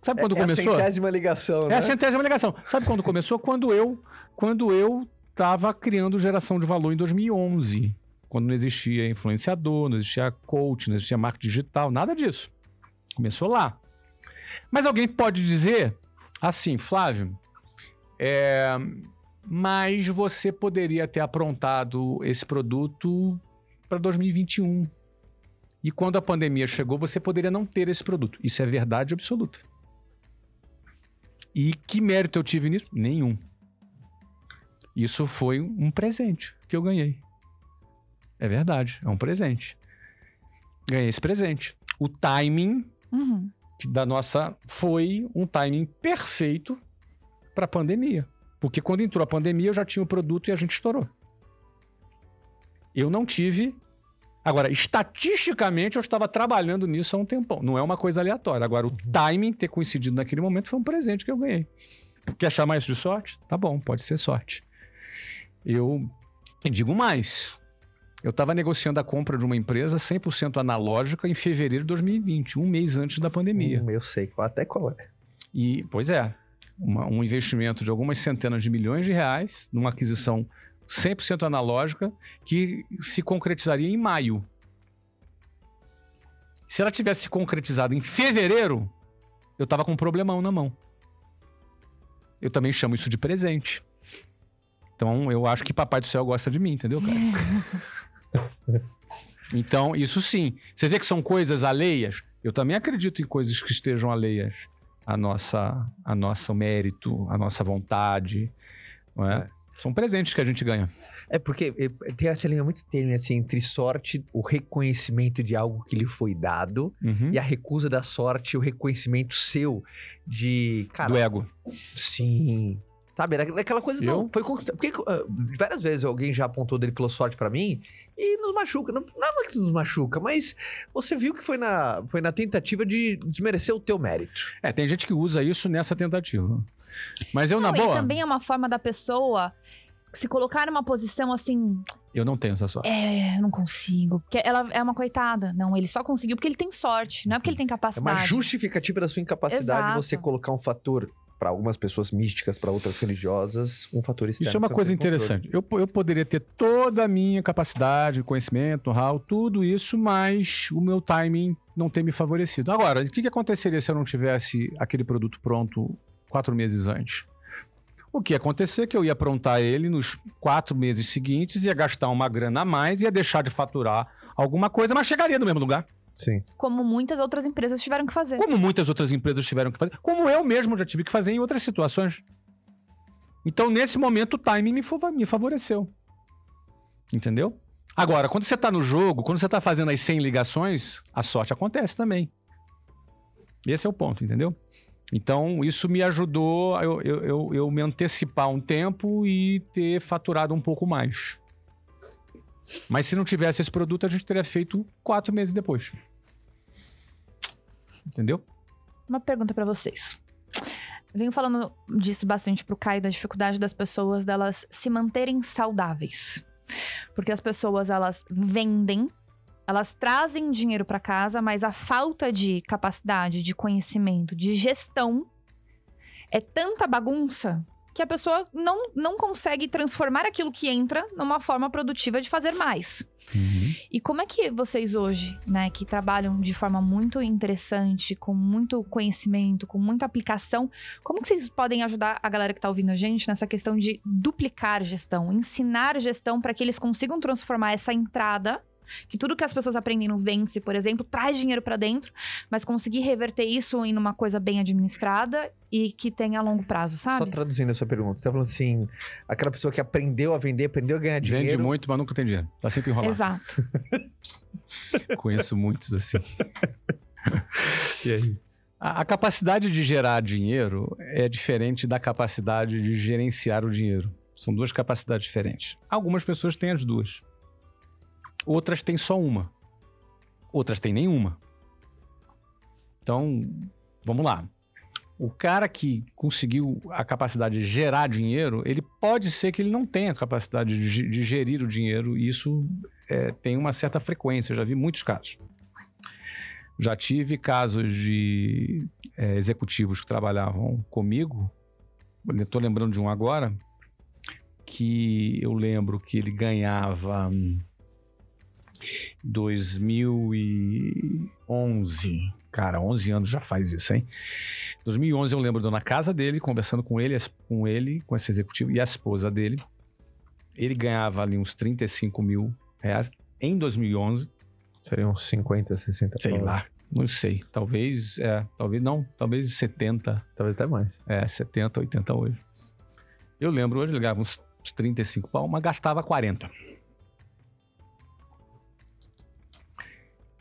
Sabe quando é, começou? É a centésima ligação, né? É a centésima ligação. Sabe quando começou? Quando eu, quando eu tava criando geração de valor em 2011. Quando não existia influenciador, não existia coach, não existia marketing digital, nada disso. Começou lá. Mas alguém pode dizer assim, Flávio, é, mas você poderia ter aprontado esse produto para 2021. E quando a pandemia chegou, você poderia não ter esse produto. Isso é verdade absoluta. E que mérito eu tive nisso? Nenhum. Isso foi um presente que eu ganhei. É verdade, é um presente. Ganhei esse presente. O timing Uhum. da nossa foi um timing perfeito para a pandemia. Porque quando entrou a pandemia, eu já tinha o produto e a gente estourou. Eu não tive. Agora, estatisticamente, eu estava trabalhando nisso há um tempão. Não é uma coisa aleatória. Agora, o timing ter coincidido naquele momento foi um presente que eu ganhei. Quer chamar isso de sorte? Tá bom, pode ser sorte. Eu digo mais. Eu estava negociando a compra de uma empresa 100% analógica em fevereiro de 2020, um mês antes da pandemia. Hum, eu sei qual- até qual é. E, pois é, uma- um investimento de algumas centenas de milhões de reais numa aquisição 100% analógica que se concretizaria em maio. Se ela tivesse se concretizado em fevereiro, eu tava com um problemão na mão. Eu também chamo isso de presente. Então, eu acho que Papai do Céu gosta de mim, entendeu, cara? Então, isso sim. Você vê que são coisas alheias? Eu também acredito em coisas que estejam alheias a nossa, a nosso mérito, a nossa vontade. Não é? São presentes que a gente ganha. É porque eh, tem essa linha muito tênue assim, entre sorte, o reconhecimento de algo que lhe foi dado, Uhum. e a recusa da sorte, o reconhecimento seu de. Cara, Do ego. Sim. Sabe, era aquela coisa Eu? não. Foi conquistado. Porque ah, várias vezes alguém já apontou dele e falou sorte pra mim e nos machuca. Não, é que nos machuca, mas você viu que foi na, foi na tentativa de desmerecer o teu mérito. É, tem gente que usa isso nessa tentativa. Mas eu, na Não, boa, E também é uma forma da pessoa se colocar numa posição assim, eu não tenho essa sorte. é, eu não consigo. Porque ela é uma coitada. Não, ele só conseguiu porque ele tem sorte, não é porque ele tem É capacidade. uma justificativa da sua incapacidade Exato. você colocar um fator para algumas pessoas místicas, para outras religiosas, um fator externo. Isso é uma coisa tem interessante. Eu, eu poderia ter toda a minha capacidade, conhecimento, know-how, tudo isso, mas o meu timing não ter me favorecido. Agora, o que, que aconteceria se eu não tivesse aquele produto pronto quatro meses antes? O que ia acontecer é que eu ia aprontar ele nos quatro meses seguintes, ia gastar uma grana a mais, ia deixar de faturar alguma coisa, mas chegaria no mesmo lugar. Sim. Como muitas outras empresas tiveram que fazer. Como muitas outras empresas tiveram que fazer, como eu mesmo já tive que fazer em outras situações. Então, nesse momento, o timing me, fa- me favoreceu. Entendeu? Agora, quando você tá no jogo, quando você tá fazendo as 100 ligações, a sorte acontece também. Esse é o ponto, entendeu? Então, isso me ajudou a eu, eu, eu, eu me antecipar um tempo e ter faturado um pouco mais. Mas se não tivesse esse produto, a gente teria feito quatro meses depois. Entendeu? Uma pergunta pra vocês. Venho falando disso bastante pro Caio, da dificuldade das pessoas delas se manterem saudáveis. Porque as pessoas, elas vendem, elas trazem dinheiro pra casa, mas a falta de capacidade, de conhecimento, de gestão é tanta bagunça que a pessoa não, não consegue transformar aquilo que entra numa forma produtiva de fazer mais. E como é que vocês hoje, né, que trabalham de forma muito interessante, com muito conhecimento, com muita aplicação, como que vocês podem ajudar a galera que tá ouvindo a gente nessa questão de duplicar gestão, ensinar gestão para que eles consigam transformar essa entrada que tudo que as pessoas aprendem no Vence, por exemplo, traz dinheiro para dentro, mas conseguir reverter isso em uma coisa bem administrada e que tenha a longo prazo, Só sabe? traduzindo a sua pergunta. Você tá falando assim, aquela pessoa que aprendeu a vender, aprendeu a ganhar dinheiro. Vende muito, mas nunca tem dinheiro. Tá sempre enrolado. Exato. Conheço muitos assim. e aí? A, a capacidade de gerar dinheiro é diferente da capacidade de gerenciar o dinheiro. São duas capacidades diferentes. Algumas pessoas têm as duas. Outras têm só uma. Outras têm nenhuma. Então, vamos lá. O cara que conseguiu a capacidade de gerar dinheiro, ele pode ser que ele não tenha capacidade de, de gerir o dinheiro. E isso é, tem uma certa frequência. Eu já vi muitos casos. Já tive casos de é, executivos que trabalhavam comigo. Estou lembrando de um agora que eu lembro que ele ganhava hum, 2011. Cara, 11 anos já faz isso, hein? 2011 eu lembro de eu na casa dele, conversando com ele, com ele, com esse executivo e a esposa dele. Ele ganhava ali uns 35 mil reais em 2011. Seriam uns 50, 60. Sei lá, não sei. Talvez, é, talvez não, talvez 70, Talvez até mais. é, 70, 80 hoje. Eu lembro hoje, ele ganhava uns 35 pau, mas gastava 40.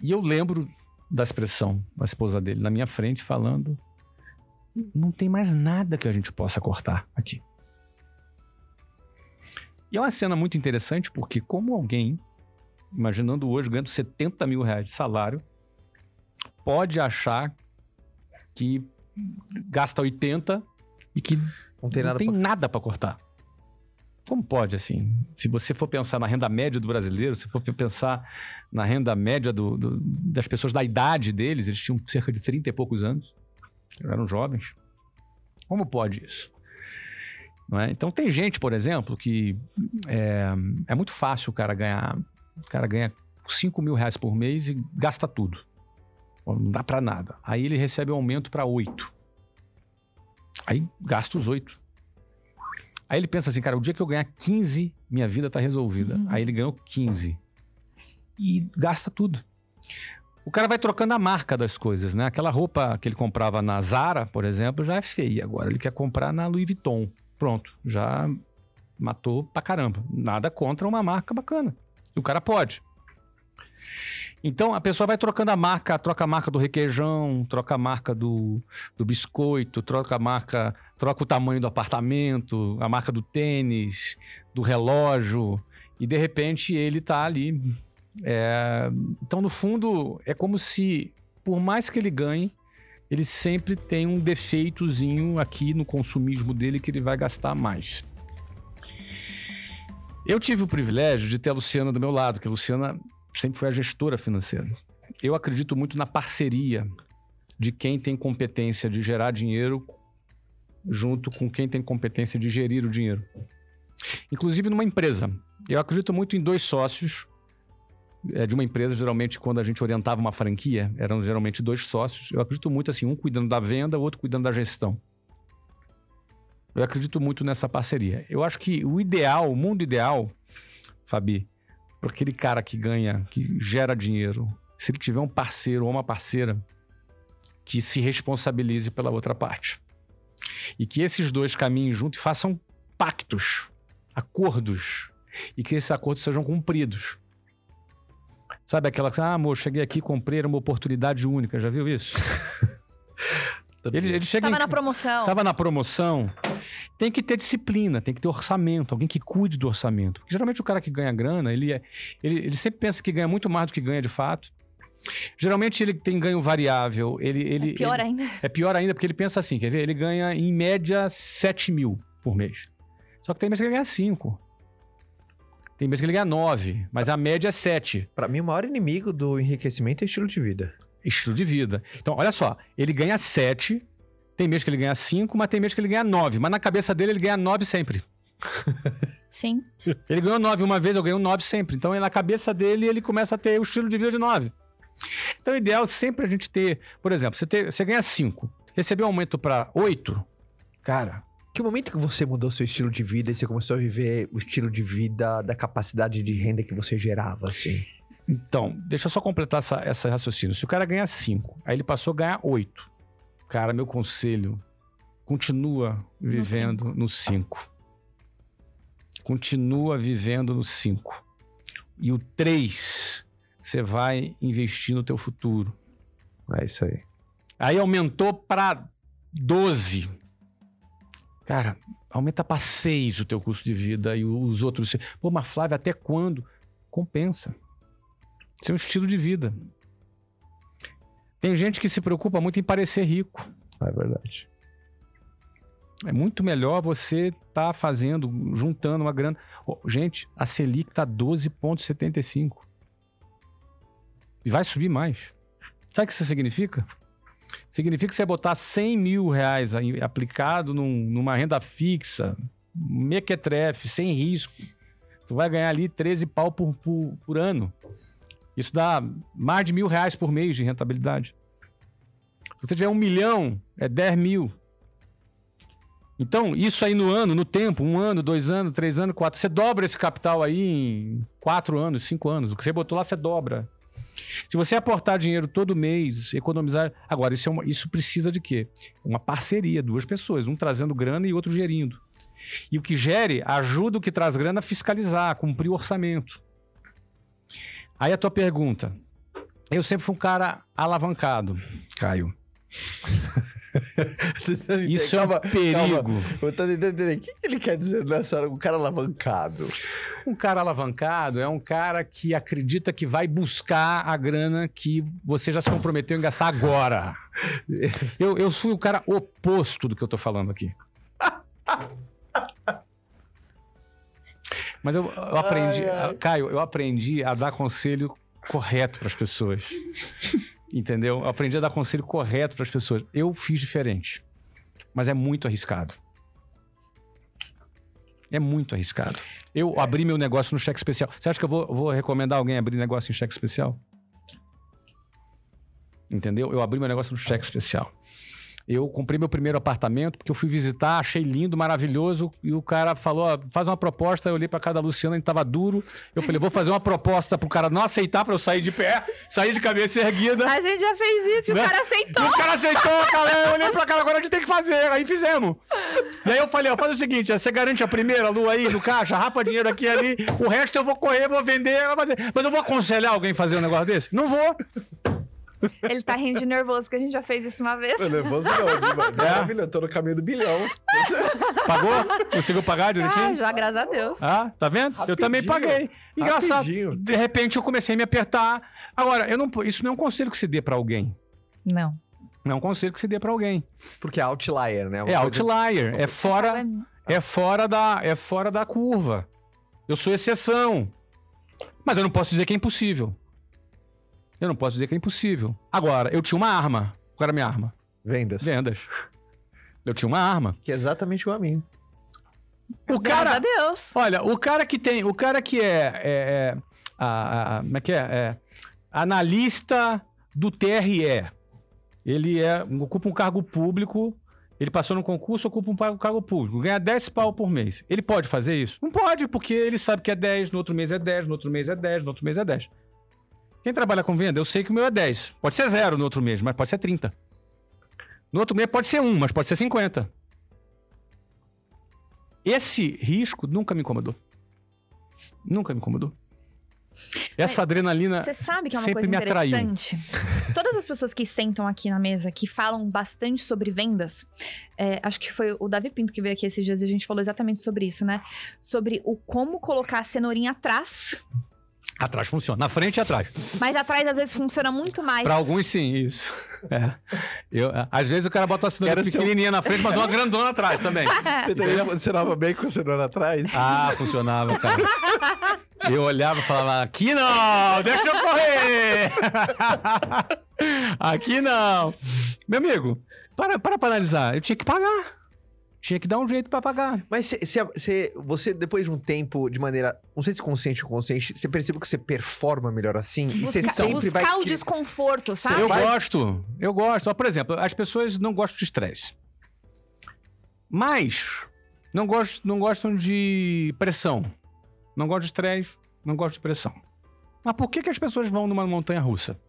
E eu lembro da expressão da esposa dele na minha frente falando: não tem mais nada que a gente possa cortar aqui. E é uma cena muito interessante porque, como alguém, imaginando hoje, ganhando 70 mil reais de salário, pode achar que gasta 80 e que Não tem nada para cortar. Como pode, assim? Se você for pensar na renda média do brasileiro, se for pensar na renda média do- do- das pessoas da idade deles, eles tinham cerca de 30 e poucos anos, eram jovens. Como pode isso? É? Então tem gente, por exemplo, que é, é muito fácil o cara ganhar. O cara ganha 5 mil reais por mês e gasta tudo. Não dá pra nada. Aí ele recebe um aumento para 8. Aí gasta os 8. Aí ele pensa assim, cara, o dia que eu ganhar 15, minha vida tá resolvida. Uhum. Aí ele ganhou 15. E gasta tudo. O cara vai trocando a marca das coisas, né? Aquela roupa que ele comprava na Zara, por exemplo, já é feia. Agora ele quer comprar na Louis Vuitton. Pronto, já matou pra caramba. Nada contra uma marca bacana. O cara pode. Então a pessoa vai trocando a marca, troca a marca do requeijão, troca a marca do, do biscoito, troca a marca, troca o tamanho do apartamento, a marca do tênis, do relógio, e de repente ele tá ali. É... Então, no fundo, é como se, por mais que ele ganhe, ele sempre tem um defeitozinho aqui no consumismo dele que ele vai gastar mais. Eu tive o privilégio de ter a Luciana do meu lado, que a Luciana sempre foi a gestora financeira. Eu acredito muito na parceria de quem tem competência de gerar dinheiro junto com quem tem competência de gerir o dinheiro. Inclusive numa empresa. Eu acredito muito em dois sócios é, de uma empresa, geralmente quando a gente orientava uma franquia, eram geralmente dois sócios. Eu acredito muito assim, um cuidando da venda, o outro cuidando da gestão. Eu acredito muito nessa parceria. Eu acho que o ideal, o mundo ideal, Fabi, para aquele cara que ganha, que gera dinheiro, se ele tiver um parceiro ou uma parceira que se responsabilize pela outra parte. E que esses dois caminhem juntos e façam pactos, acordos, e que esses acordos sejam cumpridos. Sabe aquela que, ah, amor, cheguei aqui, comprei, era uma oportunidade única, já viu isso? ele, ele chega Tava em, na promoção. Tava na promoção. Tem que ter disciplina, tem que ter orçamento, alguém que cuide do orçamento. Porque geralmente o cara que ganha grana, ele, é, ele, ele sempre pensa que ganha muito mais do que ganha de fato. Geralmente ele tem ganho variável. Ele, ele, é pior ele, ainda. É pior ainda porque ele pensa assim, quer ver? Ele ganha em média 7 mil por mês. Só que tem mês que ele ganha 5. Tem mês que ele ganha 9, mas a média é 7. Para mim, o maior inimigo do enriquecimento é estilo de vida. Estilo de vida. Então, olha só, ele ganha 7 tem mês que ele ganha 5, mas tem mês que ele ganha 9. Mas na cabeça dele, ele ganha 9 sempre. Sim. Ele ganhou 9 uma vez, eu ganho 9 sempre. Então, na cabeça dele, ele começa a ter o estilo de vida de 9. Então, o ideal é sempre a gente ter... Por exemplo, você, ter, você ganha 5. Recebeu um aumento para 8, cara... Que momento que você mudou seu estilo de vida e você começou a viver o estilo de vida da capacidade de renda que você gerava, assim? Então, deixa eu só completar essa, essa raciocínio. Se o cara ganha 5, aí ele passou a ganhar 8. Cara, meu conselho, continua vivendo no 5. Continua vivendo no 5. E o 3, você vai investir no teu futuro. É isso aí. Aí aumentou para 12. Cara, aumenta para 6 o teu custo de vida e os outros. Pô, mas Flávia, até quando? Compensa. Isso é um estilo de vida. Tem gente que se preocupa muito em parecer rico. É verdade. É muito melhor você estar tá fazendo, juntando uma grana. Oh, gente, a Selic está 12,75. E vai subir mais. Sabe o que isso significa? Significa que você botar 100 mil reais aplicado num, numa renda fixa, mequetrefe, sem risco, tu vai ganhar ali 13 pau por, por, por ano. Isso dá mais de mil reais por mês de rentabilidade. Se você tiver um milhão, é 10 mil. Então, isso aí no ano, no tempo, um ano, dois anos, três anos, quatro. Você dobra esse capital aí em quatro anos, cinco anos. O que você botou lá, você dobra. Se você aportar dinheiro todo mês, economizar. Agora, isso, é uma... isso precisa de quê? Uma parceria, duas pessoas, um trazendo grana e outro gerindo. E o que gere ajuda o que traz grana a fiscalizar, cumprir o orçamento. Aí a tua pergunta. Eu sempre fui um cara alavancado, Caio. Isso calma, é um perigo. Eu tô tentando entender. O que ele quer dizer nessa hora? Um cara alavancado. Um cara alavancado é um cara que acredita que vai buscar a grana que você já se comprometeu em gastar agora. Eu, eu fui o cara oposto do que eu tô falando aqui. Mas eu, eu aprendi, ai, ai. Caio, eu aprendi a dar conselho correto para as pessoas. Entendeu? Eu aprendi a dar conselho correto para as pessoas. Eu fiz diferente. Mas é muito arriscado. É muito arriscado. Eu é. abri meu negócio no cheque especial. Você acha que eu vou, vou recomendar alguém abrir negócio em cheque especial? Entendeu? Eu abri meu negócio no cheque especial. Eu comprei meu primeiro apartamento porque eu fui visitar, achei lindo, maravilhoso. E o cara falou: ó, faz uma proposta. Eu olhei pra cara da Luciana, ele tava duro. Eu falei: vou fazer uma proposta pro cara não aceitar pra eu sair de pé, sair de cabeça erguida. A gente já fez isso e Né? o cara E aceitou. o cara aceitou, cara. Eu olhei pra cara, agora a gente tem que fazer. Aí fizemos. E aí eu falei, ó, faz o seguinte, você garante a primeira lua aí no caixa, rapa dinheiro aqui e ali. O resto eu vou correr, vou vender, vou fazer. Mas eu vou aconselhar alguém a fazer um negócio desse? Não vou. Ele tá rindo de nervoso, porque a gente já fez isso uma vez. Tô nervoso não, É. Guima. maravilhoso. Tô no caminho do bilhão. Pagou? Conseguiu pagar Ah, direitinho? já, graças a Deus. Ah, tá vendo? eu também Rapidinho. paguei. Engraçado. Rapidinho. De repente eu comecei a me apertar. Agora, eu não, isso não é um conselho que se dê pra alguém. Não. Não é um conselho que se dê pra alguém. Porque é outlier, né? Uma É coisa- outlier, é fora, é fora da, é fora da curva. Eu sou exceção. Mas eu não posso dizer que é impossível. Eu não posso dizer que é impossível. Agora, eu tinha uma arma. Qual era a minha arma? Vendas. Vendas. Eu tinha uma arma. Que é exatamente igual a mim. O Graças a cara, Deus. olha, o cara que tem, o cara que é, é, é a, a- como é que é? É, analista do TRE. Ele é, ocupa um cargo público, ele passou no concurso, ocupa um cargo público, ganha 10 pau por mês. Ele pode fazer isso? Não pode, porque ele sabe que é 10, no outro mês é 10, no outro mês é 10, no outro mês é 10. Quem trabalha com venda, eu sei que o meu é 10. Pode ser zero no outro mês, mas pode ser 30. No outro mês pode ser 1, mas pode ser 50. Esse risco nunca me incomodou. Nunca me incomodou. Essa adrenalina. Você sabe que é uma sempre coisa me atraiu. interessante? Todas as pessoas que sentam aqui na mesa, que falam bastante sobre vendas, é, acho que foi o Davi Pinto que veio aqui esses dias e a gente falou exatamente sobre isso, né? Sobre o como colocar a cenourinha atrás, Atrás funciona. Na frente e atrás. mas atrás às vezes funciona muito mais. Pra alguns, sim, isso. É. Eu, às vezes o cara bota a cenoura Quero um- pequenininha na frente, mas uma grandona atrás também. Você também funcionava bem com o celular atrás? Ah, funcionava, cara. Eu olhava e falava: aqui não, deixa eu correr! aqui não. Meu amigo, para, para pra analisar. Eu tinha que pagar. Tinha que dar um jeito pra pagar. Mas cê- cê- cê- você, depois de um tempo, de maneira, não sei se consciente ou consciente, você percebeu que você performa melhor assim? E você Busca- sempre buscar vai... o cri- desconforto, sabe? Eu vai- gosto, eu gosto. Ó, por exemplo, as pessoas não gostam de estresse. Mas não gostam, não gostam de pressão. Não gostam de estresse, não gostam de pressão. Mas por que, que as pessoas vão numa montanha russa?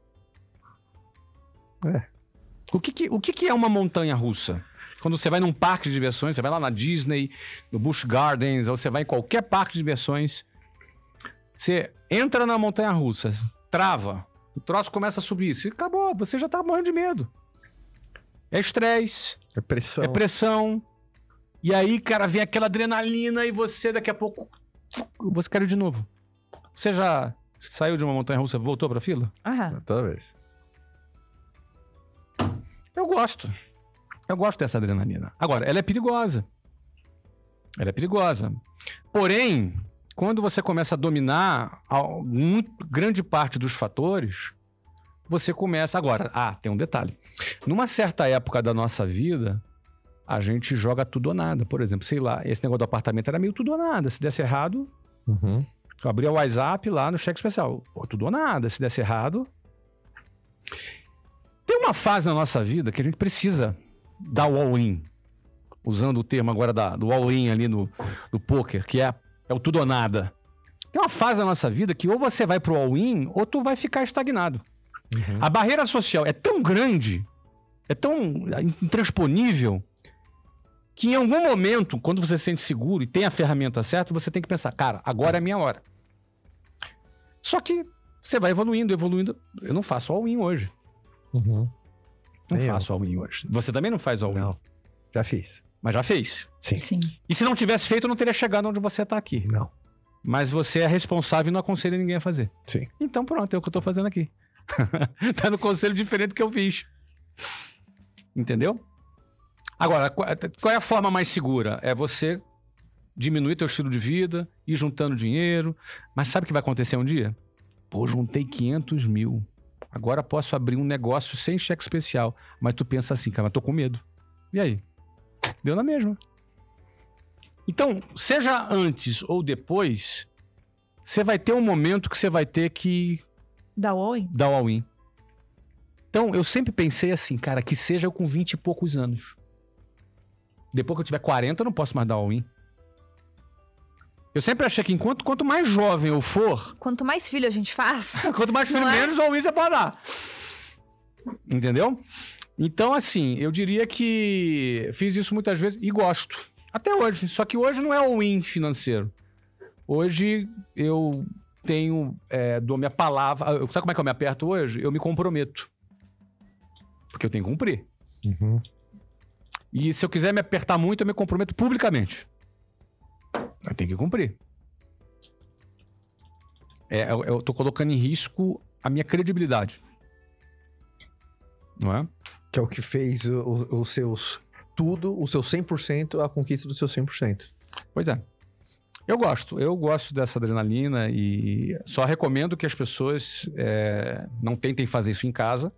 É. O, que, que- o que, que é uma montanha russa? Quando você vai num parque de diversões, você vai lá na Disney, no Busch Gardens, ou você vai em qualquer parque de diversões, você entra na montanha russa, trava, o troço começa a subir, você acabou, você já tá morrendo de medo. É estresse, É pressão. é pressão. E aí, cara, vem aquela adrenalina e você daqui a pouco você quer ir de novo. Você já saiu de uma montanha russa, e voltou pra fila? Aham. Toda vez. Eu gosto. Eu gosto dessa adrenalina. Agora, ela é perigosa. Ela é perigosa. Porém, quando você começa a dominar a- muito, grande parte dos fatores, você começa. Agora, ah, tem um detalhe. Numa certa época da nossa vida, a gente joga tudo ou nada. Por exemplo, sei lá, esse negócio do apartamento era meio tudo ou nada. Se desse errado, Uhum. eu abria o WhatsApp lá no cheque especial. Pô, tudo ou nada. Se desse errado. Tem uma fase na nossa vida que a gente precisa dar o all-in. Usando o termo agora da, do all-in ali no, do poker, que é, é o tudo ou nada. Tem uma fase na nossa vida que ou você vai pro all-in ou tu vai ficar estagnado. Uhum. A barreira social é tão grande, é tão intransponível, que em algum momento, quando você se sente seguro e tem a ferramenta certa, você tem que pensar, cara, agora é a minha hora. Só que você vai evoluindo, evoluindo. Eu não faço all-in hoje. Uhum. Não eu. faço all-in hoje. Você também não faz all-in. Não. Já fiz. Mas já fez. Sim. Sim. E se não tivesse feito, eu não teria chegado onde você está aqui. Não. Mas você é responsável e não aconselha ninguém a fazer. Sim. Então pronto, é o que eu tô fazendo aqui. tá no conselho diferente do que eu fiz. Entendeu? Agora, qual qual é a forma mais segura? É você diminuir teu estilo de vida, ir juntando dinheiro. Mas sabe o que vai acontecer um dia? Pô, juntei 500 mil. Agora posso abrir um negócio sem cheque especial. Mas tu pensa assim, cara, mas tô com medo. E aí? Deu na mesma. Então, seja antes ou depois, você vai ter um momento que você vai ter que dar o all-in. Então, eu sempre pensei assim, cara, que seja eu com 20 e poucos anos. Depois que eu tiver 40, eu não posso mais dar all-in. Eu sempre achei que enquanto quanto mais jovem eu for, Quanto mais filho a gente faz, quanto mais filho, é? menos all-in você pode dar. Entendeu? Então, assim, eu diria que fiz isso muitas vezes e gosto. Até hoje. Só que hoje não é all-in financeiro. Hoje eu tenho, é, dou minha palavra. Sabe como é que eu me aperto hoje? Eu me comprometo. Porque eu tenho que cumprir. Uhum. E se eu quiser me apertar muito, eu me comprometo publicamente. Tenho que cumprir. É, eu, eu tô colocando em risco a minha credibilidade. Não é? Que é o que fez os seus tudo, o seu 100%, a conquista do seu 100%. Pois é. Eu gosto, eu gosto dessa adrenalina e só recomendo que as pessoas é, não tentem fazer isso em casa.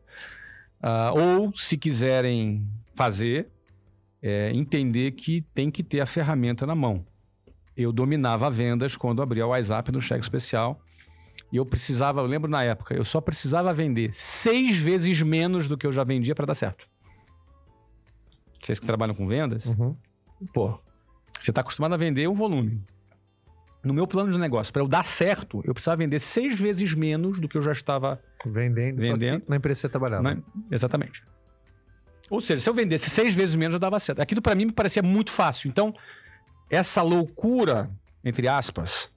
Ah, ou, se quiserem fazer, é, entender que tem que ter a ferramenta na mão. Eu dominava vendas quando abria o WhatsApp no cheque especial. E eu precisava, eu lembro na época, eu só precisava vender seis vezes menos do que eu já vendia para dar certo. Vocês que trabalham com vendas, Uhum. pô, você está acostumado a vender um volume. No meu plano de negócio, para eu dar certo, eu precisava vender seis vezes menos do que eu já estava. Vendendo, Vendendo. Na empresa que você trabalhava. Exatamente. Ou seja, se eu vendesse seis vezes menos, eu dava certo. Aquilo para mim me parecia muito fácil. Então, essa loucura, entre aspas,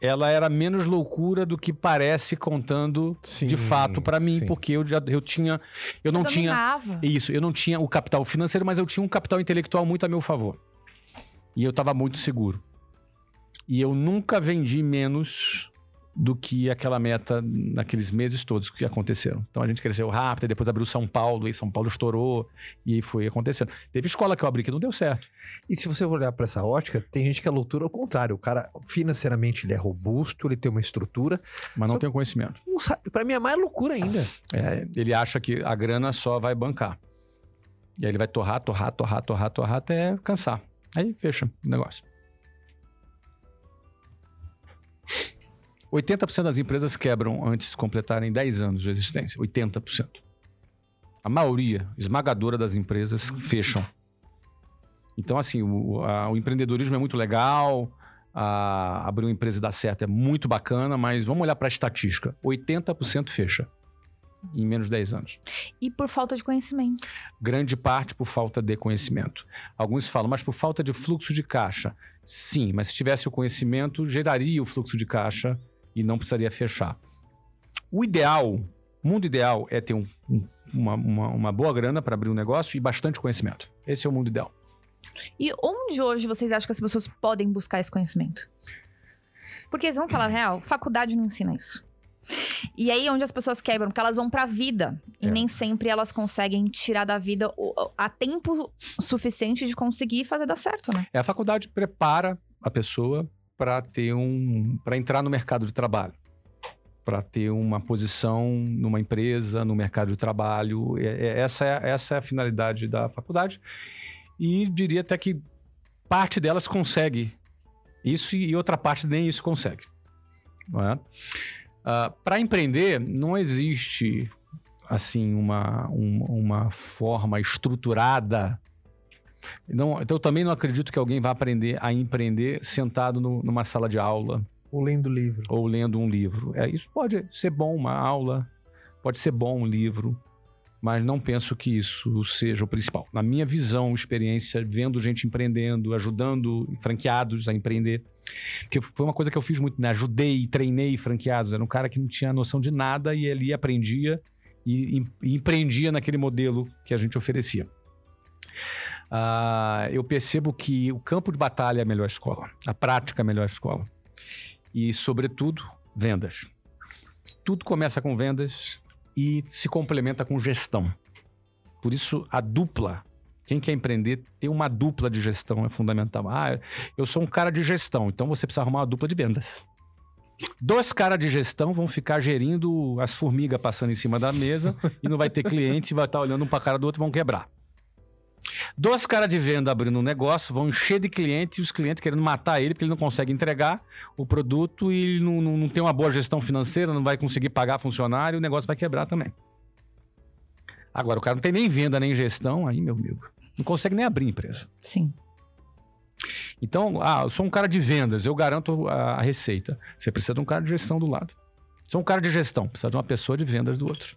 ela era menos loucura do que parece contando Sim, de fato para mim, sim. porque eu já eu tinha, eu não Você tinha dominava. isso, eu não tinha o capital financeiro, mas eu tinha um capital intelectual muito a meu favor. E eu estava muito seguro. E eu nunca vendi menos do que aquela meta naqueles meses todos que aconteceram. Então a gente cresceu rápido, e depois abriu São Paulo, e São Paulo estourou, e aí foi acontecendo. Teve escola que eu abri que não deu certo. E se você olhar pra essa ótica, tem gente que é loucura ao contrário. O cara, financeiramente, ele é robusto, ele tem uma estrutura. Mas não tenho conhecimento. Não sabe, pra mim é mais loucura ainda. É, ele acha que a grana só vai bancar. E aí ele vai torrar, torrar, torrar, torrar, torrar até cansar. Aí fecha o negócio. 80% das empresas quebram antes de completarem 10 anos de existência. 80%. A maioria esmagadora das empresas fecham. Então, assim, o, a- o empreendedorismo é muito legal, a- abrir uma empresa e dar certo é muito bacana, mas vamos olhar para a estatística. 80% fecha em menos de 10 anos. E por falta de conhecimento. Grande parte por falta de conhecimento. Alguns falam, mas por falta de fluxo de caixa. Sim, mas se tivesse o conhecimento, geraria o fluxo de caixa e não precisaria fechar. O ideal, mundo ideal é ter um- um- uma, uma- uma boa grana para abrir um negócio e bastante conhecimento. Esse é o mundo ideal. E onde hoje vocês acham que as pessoas podem buscar esse conhecimento? Porque, vamos falar a real, faculdade não ensina isso. E aí, onde as pessoas quebram, porque elas vão pra vida. E É. nem sempre elas conseguem tirar da vida a tempo suficiente de conseguir fazer dar certo, né? É, a faculdade prepara a pessoa para ter um, para entrar no mercado de trabalho, para ter uma posição numa empresa, no mercado de trabalho. É- é- essa, é, essa é a finalidade da faculdade. E diria até que parte delas consegue isso e outra parte nem isso consegue. É? para empreender, não existe assim uma, uma forma estruturada não, então eu também não acredito que alguém vá aprender a empreender sentado no- numa sala de aula Ou lendo livro. ou lendo um livro. É, isso pode ser bom, uma aula, pode ser bom um livro, mas não penso que isso seja o principal. Na minha visão, experiência, vendo gente empreendendo, ajudando franqueados a empreender, porque foi uma coisa que eu fiz muito, né? Ajudei, treinei franqueados. Era um cara que não tinha noção de nada e ali aprendia e, e empreendia naquele modelo que a gente oferecia. Ah, eu percebo que o campo de batalha é a melhor escola, a prática é a melhor escola. E, sobretudo, vendas. Tudo começa com vendas e se complementa com gestão. Por isso, a dupla. Quem quer empreender, ter uma dupla de gestão é fundamental. Ah, eu sou um cara de gestão, então você precisa arrumar uma dupla de vendas. Dois caras de gestão vão ficar gerindo as formigas passando em cima da mesa e não vai ter cliente, vai estar olhando um para cara do outro e vão quebrar. Dois caras de venda abrindo um negócio, vão encher de cliente e os clientes querendo matar ele porque ele não consegue entregar o produto e ele não, não, não tem uma boa gestão financeira, não vai conseguir pagar funcionário, o negócio vai quebrar também. Agora, o cara não tem nem venda, nem gestão, aí, meu amigo, não consegue nem abrir empresa. Sim. Então, ah, eu sou um cara de vendas, eu garanto a, a receita. Você precisa de um cara de gestão do lado. Sou um cara de gestão, precisa de uma pessoa de vendas do outro.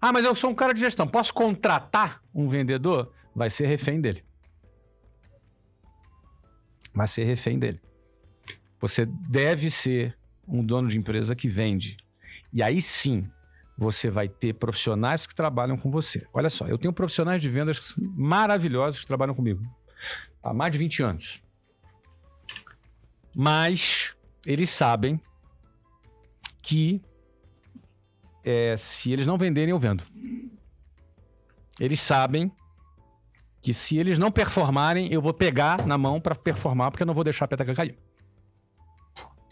Ah, mas eu sou um cara de gestão, posso contratar um vendedor? Vai ser refém dele. Vai ser refém dele. Você deve ser um dono de empresa que vende. E aí sim, você vai ter profissionais que trabalham com você. Olha só, eu tenho profissionais de vendas maravilhosos que trabalham comigo há mais de 20 anos. Mas eles sabem que é, se eles não venderem, eu vendo. Eles sabem que se eles não performarem, eu vou pegar na mão para performar, porque eu não vou deixar a peteca cair.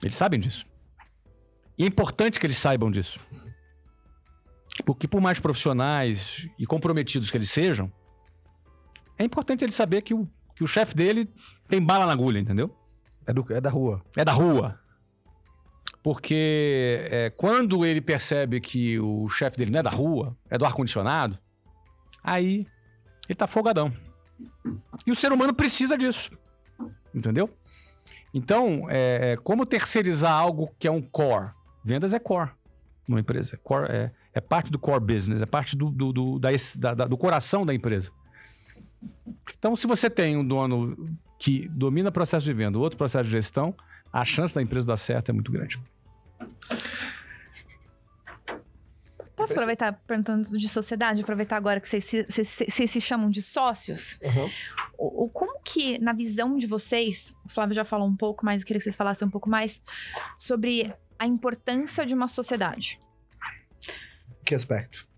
Eles sabem disso. E é importante que eles saibam disso. Porque por mais profissionais e comprometidos que eles sejam, é importante ele saber que o, que o chefe dele tem bala na agulha, entendeu? É, do, é da rua. É da rua. Porque é, quando ele percebe que o chefe dele não é da rua, é do ar-condicionado, aí ele tá folgadão. E o ser humano precisa disso. Entendeu? Então, é, é, como terceirizar algo que é um core? Vendas é core numa empresa. Core é, é parte do core business, é parte do, do, do, da, da, do coração da empresa. Então, se você tem um dono que domina o processo de venda, outro processo de gestão, a chance da empresa dar certo é muito grande. Posso aproveitar perguntando de sociedade, aproveitar agora que vocês se, vocês, vocês se chamam de sócios? Uhum. O, o- como que, na visão de vocês, o Flávio já falou um pouco, mas eu queria que vocês falassem um pouco mais sobre a importância de uma sociedade. Que aspecto?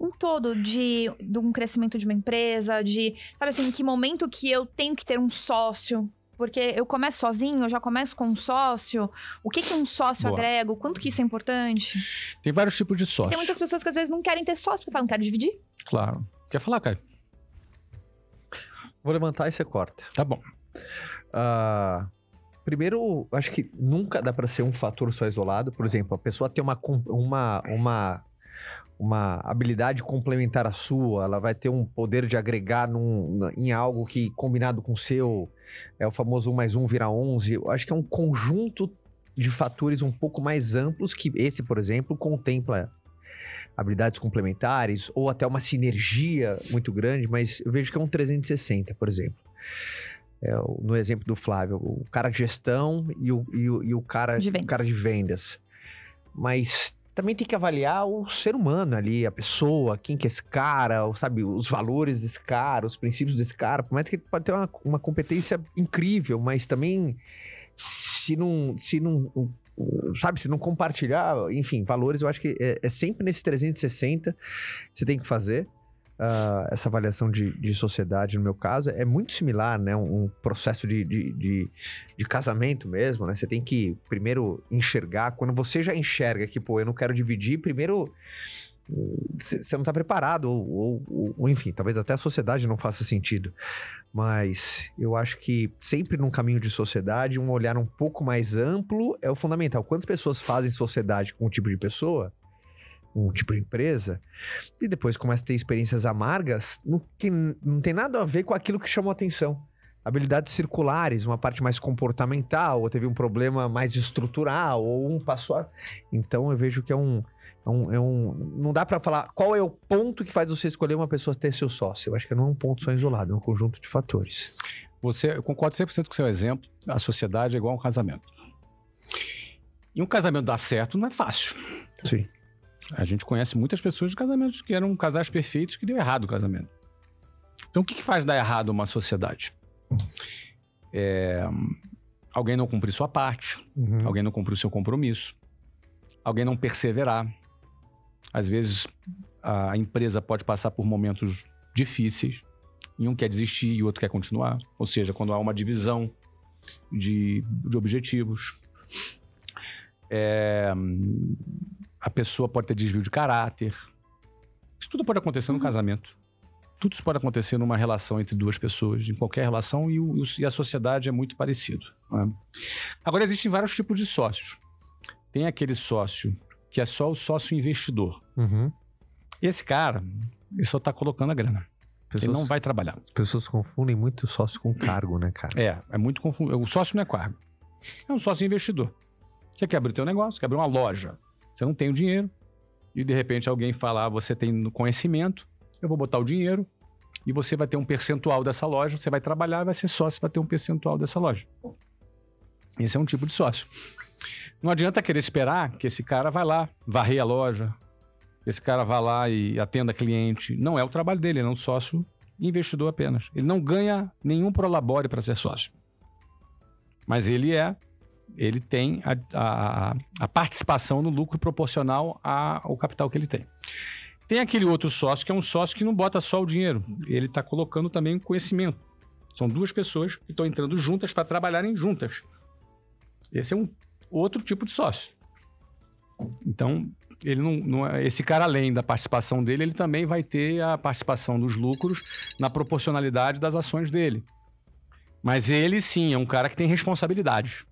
Um todo de, de um crescimento de uma empresa, de, sabe assim, em que momento que eu tenho que ter um sócio? Porque eu começo sozinho, eu já começo com um sócio. O que que um sócio Boa. agrega? O quanto que isso é importante? Tem vários tipos de sócios. Tem muitas pessoas que às vezes não querem ter sócio, porque falam, não quero dividir. Claro. Quer falar, Caio? Vou levantar e você corta. Tá bom. Ah, primeiro, acho que nunca dá para ser um fator só isolado. Por exemplo, a pessoa tem uma, uma, uma, uma habilidade complementar à sua, ela vai ter um poder de agregar num- em algo que, combinado com o seu, é o famoso 1 mais 1 vira 11. Eu acho que é um conjunto de fatores um pouco mais amplos que esse, por exemplo, contempla habilidades complementares ou até uma sinergia muito grande, mas eu vejo que é um 360, por exemplo. É, no exemplo do Flávio, o cara de gestão e o, e o, e o cara, De vendas. o cara de vendas. Mas também tem que avaliar o ser humano ali, a pessoa, quem que é esse cara, sabe, os valores desse cara, os princípios desse cara. Por mais que ele pode ter uma, uma competência incrível, mas também se não, se não, sabe, se não compartilhar, enfim, valores, eu acho que é, é sempre nesse 360 você tem que fazer ah, essa avaliação de, de sociedade, no meu caso, é muito similar, né? Um, processo de, de, de, de casamento mesmo, né? Você tem que primeiro enxergar, quando você já enxerga que, pô, eu não quero dividir, primeiro você não tá preparado, ou, ou- ou- ou, enfim, talvez até a sociedade não faça sentido. Mas eu acho que sempre num caminho de sociedade, um olhar um pouco mais amplo é o fundamental. Quantas pessoas fazem sociedade com um tipo de pessoa, um tipo de empresa, e depois começa a ter experiências amargas, não tem, não tem nada a ver com aquilo que chamou atenção. Habilidades circulares, uma parte mais comportamental, ou teve um problema mais estrutural, ou um passou a... Então eu vejo que é um, é um, é um- Não dá pra falar qual é o ponto que faz você escolher uma pessoa ter seu sócio. Eu acho que não é um ponto só isolado, é um conjunto de fatores. Você, eu concordo 100% com o seu exemplo. A sociedade é igual a um casamento. E um casamento dar certo não é fácil. Sim. A gente conhece muitas pessoas de casamentos que eram casais perfeitos que deu errado o casamento. Então, o que, que faz dar errado uma sociedade? É, alguém não cumprir sua parte, alguém não cumprir o seu compromisso, alguém não perseverar. Às vezes, a empresa pode passar por momentos difíceis e um quer desistir e o outro quer continuar. Ou seja, quando há uma divisão de, de objetivos. É, a pessoa pode ter desvio de caráter. Isso tudo pode acontecer no casamento. Tudo isso pode acontecer numa relação entre duas pessoas, em qualquer relação, e, o- e a sociedade é muito parecido. né? Agora, existem vários tipos de sócios. Tem aquele sócio que é só o sócio investidor. Uhum. Esse cara, ele só tá colocando a grana. Ele Pessoas, não vai trabalhar. As pessoas confundem muito sócio com cargo, né, cara? É, é muito confuso. O sócio não é cargo. É um sócio investidor. Você quer abrir teu negócio, quer abrir uma loja. Você não tem o dinheiro. E de repente alguém fala, ah, você tem conhecimento, eu vou botar o dinheiro e você vai ter um percentual dessa loja, você vai trabalhar, vai ser sócio, vai ter um percentual dessa loja. Esse é um tipo de sócio. Não adianta querer esperar que esse cara vai lá, varrer a loja, esse cara vá lá e atenda cliente. Não é o trabalho dele, ele é um sócio investidor apenas. Ele não ganha nenhum prolabore para ser sócio. Mas ele é, ele tem a, a, a participação no lucro proporcional ao capital que ele tem. Tem aquele outro sócio que é um sócio que não bota só o dinheiro, ele está colocando também o conhecimento. São duas pessoas que estão entrando juntas para trabalharem juntas. Esse é um outro tipo de sócio. Então, ele não, não é- esse cara, além da participação dele, ele também vai ter a participação dos lucros na proporcionalidade das ações dele. Mas ele, sim, é um cara que tem responsabilidades.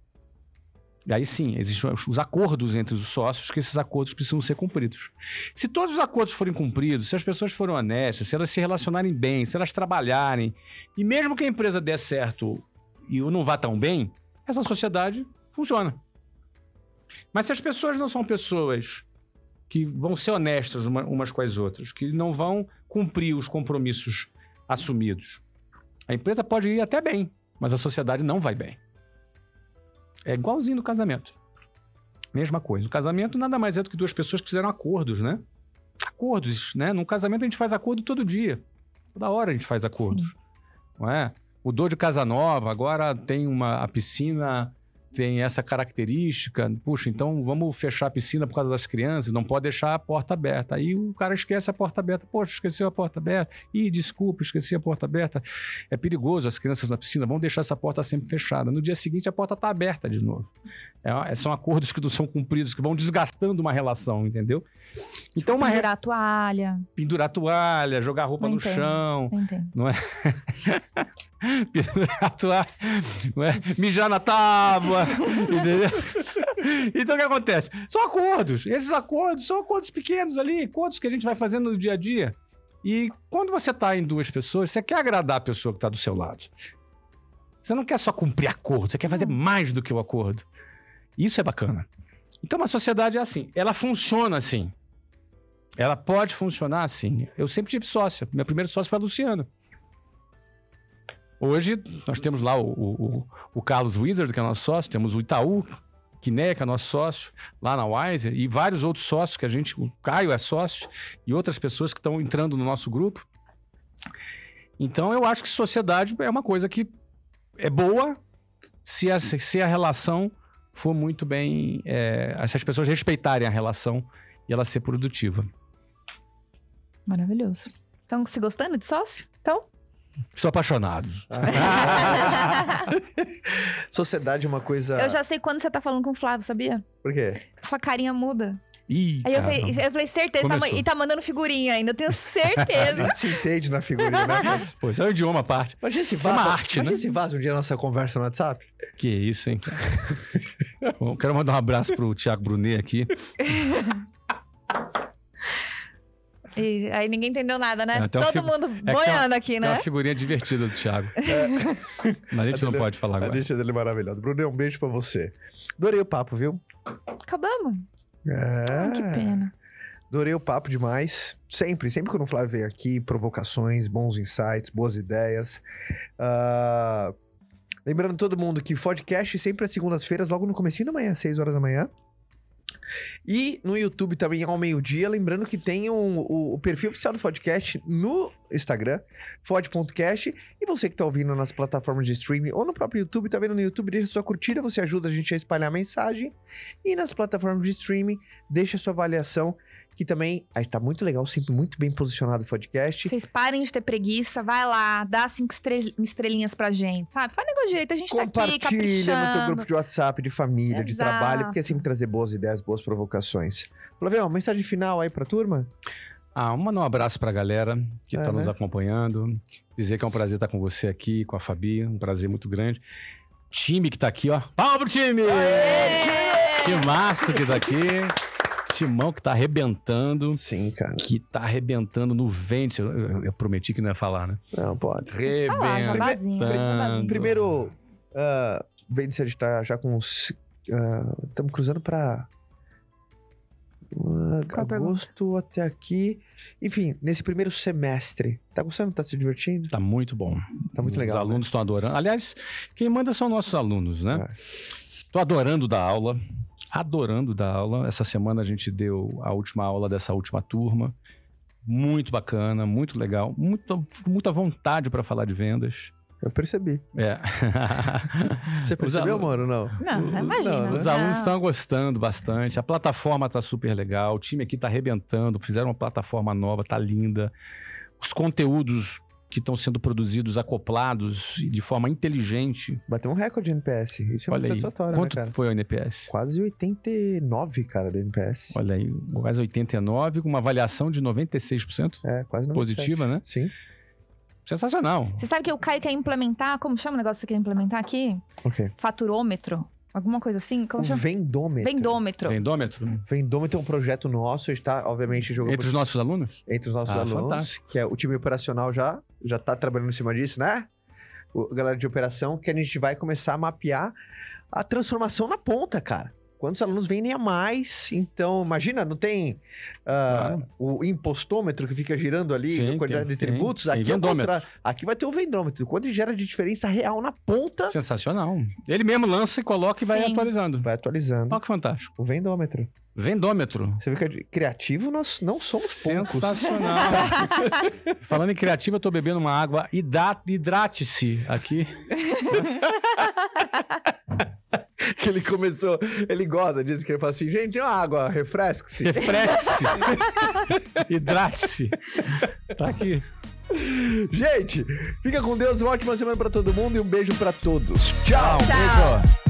Aí sim, existem os- os acordos entre os sócios, que esses acordos precisam ser cumpridos. Se todos os acordos forem cumpridos, se as pessoas forem honestas, se elas se relacionarem bem, se elas trabalharem, e mesmo que a empresa dê certo e não vá tão bem, essa sociedade funciona. Mas se as pessoas não são pessoas que vão ser honestas uma- umas com as outras, que não vão cumprir os compromissos assumidos, a empresa pode ir até bem, mas a sociedade não vai bem. É igualzinho no casamento. Mesma coisa. O casamento nada mais é do que duas pessoas que fizeram acordos, né? Acordos, né? No casamento a gente faz acordo todo dia. Toda hora a gente faz acordos. Não é? Mudou de casa nova, agora tem uma a piscina tem essa característica. Puxa, então vamos fechar a piscina por causa das crianças, não pode deixar a porta aberta. Aí o cara esquece a porta aberta. Poxa, esqueceu a porta aberta. Ih, desculpa, esqueci a porta aberta. É perigoso as crianças na piscina, vamos deixar essa porta sempre fechada. No dia seguinte a porta está aberta de novo. É, são acordos que não são cumpridos, que vão desgastando uma relação, entendeu? Então, uma re... Pendurar a toalha. pendurar toalha, jogar roupa Não no entendo. chão, Eu entendo. pendurar toalha, não é? mijar na tábua, entendeu? Então o que acontece? São acordos. Esses acordos são acordos pequenos ali, acordos que a gente vai fazendo no dia a dia. E quando você está em duas pessoas, você quer agradar a pessoa que está do seu lado. Você não quer só cumprir acordo, você quer fazer mais do que o acordo. Isso é bacana. Então uma sociedade é assim, ela funciona assim. Ela pode funcionar assim. Eu sempre tive sócia. Meu primeiro sócio foi a Luciana. Hoje, nós temos lá o, o, o- Carlos Wizard, que é nosso sócio, temos o Itaú, Quiné, que é nosso sócio, lá na Wiser, e vários outros sócios que a gente. O Caio é sócio, e outras pessoas que estão entrando no nosso grupo. Então, eu acho que sociedade é uma coisa que é boa se a, se a relação for muito bem. É, se as pessoas respeitarem a relação e ela ser produtiva. Maravilhoso. Estão se gostando de sócio? Então? Sou apaixonado. Sociedade é uma coisa. Eu já sei quando você tá falando com o Flávio, sabia? Por quê? Sua carinha muda. Ih, Aí eu falei, eu falei certeza, tá e tá mandando figurinha ainda, eu tenho A certeza. gente se entende na figurinha, né? Mas- Pô, isso é um idioma à parte. Imagina se Isso é vaza, uma arte, imagina né? se vaza um dia a nossa conversa no WhatsApp. Que isso, hein? Bom, quero mandar um abraço pro Thiago Brunet aqui. E aí ninguém entendeu nada, né? É, Todo figu- mundo boiando aqui, Tem né? uma figurinha divertida do Thiago. Mas a gente não pode falar A agora. gente dele é maravilhoso. Bruno, um beijo pra você. Adorei o papo, viu? Acabamos. É. Ah, que pena. Adorei o papo demais. Sempre, sempre que o Flávio vem aqui, provocações, bons insights, boas ideias. Ah, Lembrando todo mundo que podcast sempre às segundas-feiras, logo no comecinho da manhã, às 6 horas da manhã. E no YouTube também ao meio-dia. Lembrando que tem um- o, o perfil oficial do podcast no Instagram, fod.cast. E você que tá ouvindo nas plataformas de streaming ou no próprio YouTube, tá vendo no YouTube, deixa sua curtida, você ajuda a gente a espalhar a mensagem. E nas plataformas de streaming, deixa sua avaliação, que também aí tá muito legal, sempre muito bem posicionado o podcast. Vocês parem de ter preguiça, vai lá, dá cinco estre- estrelinhas pra gente, sabe? Faz negócio direito, a gente tá aqui Compartilha no teu caprichando. grupo de WhatsApp, de família, de Exato. trabalho, porque é sempre trazer boas ideias, boas provocações. Flavião, mensagem final aí pra turma? Ah, mandar um abraço pra galera que É, tá nos né? acompanhando. Dizer que é um prazer estar com você aqui, com a Fabi. Um prazer muito grande. Time que tá aqui, ó. Palma pro time! Que massa que tá aqui. Timão que tá arrebentando. Sim, cara. Que tá arrebentando no vende. Eu, eu- eu prometi que não ia falar, né? Não, pode. Ah, jabazinho, jabazinho. Arrebentando. Primeiro, uh, Vende a gente tá já com uns. Estamos cruzando pra. uh, Qual a pergunta? agosto até aqui. Enfim, nesse primeiro semestre. Tá gostando? Tá se divertindo? Tá muito bom. Tá muito legal. Os alunos estão adorando. Aliás, quem manda são nossos alunos, né? É. Tô adorando dar aula. Adorando dar aula. Essa semana a gente deu a última aula dessa última turma. Muito bacana, muito legal. Muita, muita vontade para falar de vendas. Eu percebi. É. Você Os percebeu, mano? Não. Não, imagina. Não, Os Não. alunos estão gostando bastante. A plataforma tá super legal. O time aqui tá arrebentando. Fizeram uma plataforma nova, tá linda. Os conteúdos que estão sendo produzidos, acoplados de forma inteligente. Bateu um recorde de NPS. Isso é Olha muito aí. satisfatório, Quanto né, cara? foi o NPS? Quase 89, cara, do NPS. Olha aí, quase 89, com uma avaliação de 96%. É, quase 97. Positiva, né? Sim. Sensacional. Você sabe que o Caio quer implementar, como chama o negócio que você quer implementar aqui? Ok. Faturômetro? Alguma coisa assim? Como O chama? vendômetro. Vendômetro. Vendômetro. Vendômetro é um projeto nosso, a gente tá, obviamente, jogando Entre os nossos alunos? entre os nossos Ah, alunos, fantástico. que é o time operacional já, já tá trabalhando em cima disso, né? O a galera de operação, que a gente vai começar a mapear a transformação na ponta, cara. Quantos alunos vendem a mais? Então, imagina, não tem ah, Claro. o impostômetro que fica girando ali, Sim, a quantidade tem- de tributos? tem. Tem Aqui, é o vendômetro. contrário. aqui vai ter o vendômetro. Quanto gera de diferença real na ponta, Sensacional. Ele mesmo lança e coloca e vai Sim. atualizando. vai atualizando Olha que fantástico. o vendômetro. Vendômetro. Você vê que criativo nós não somos poucos. Sensacional. Falando em criativo, eu tô bebendo uma água. Hidra- Hidrate-se aqui. que ele começou, ele gosta disso, que ele fala assim, gente, uma água, refresque-se. Refresque-se. Hidrate-se. Tá aqui. Gente, fica com Deus, uma ótima semana pra todo mundo e um beijo pra todos. Tchau! Tchau. Beijo.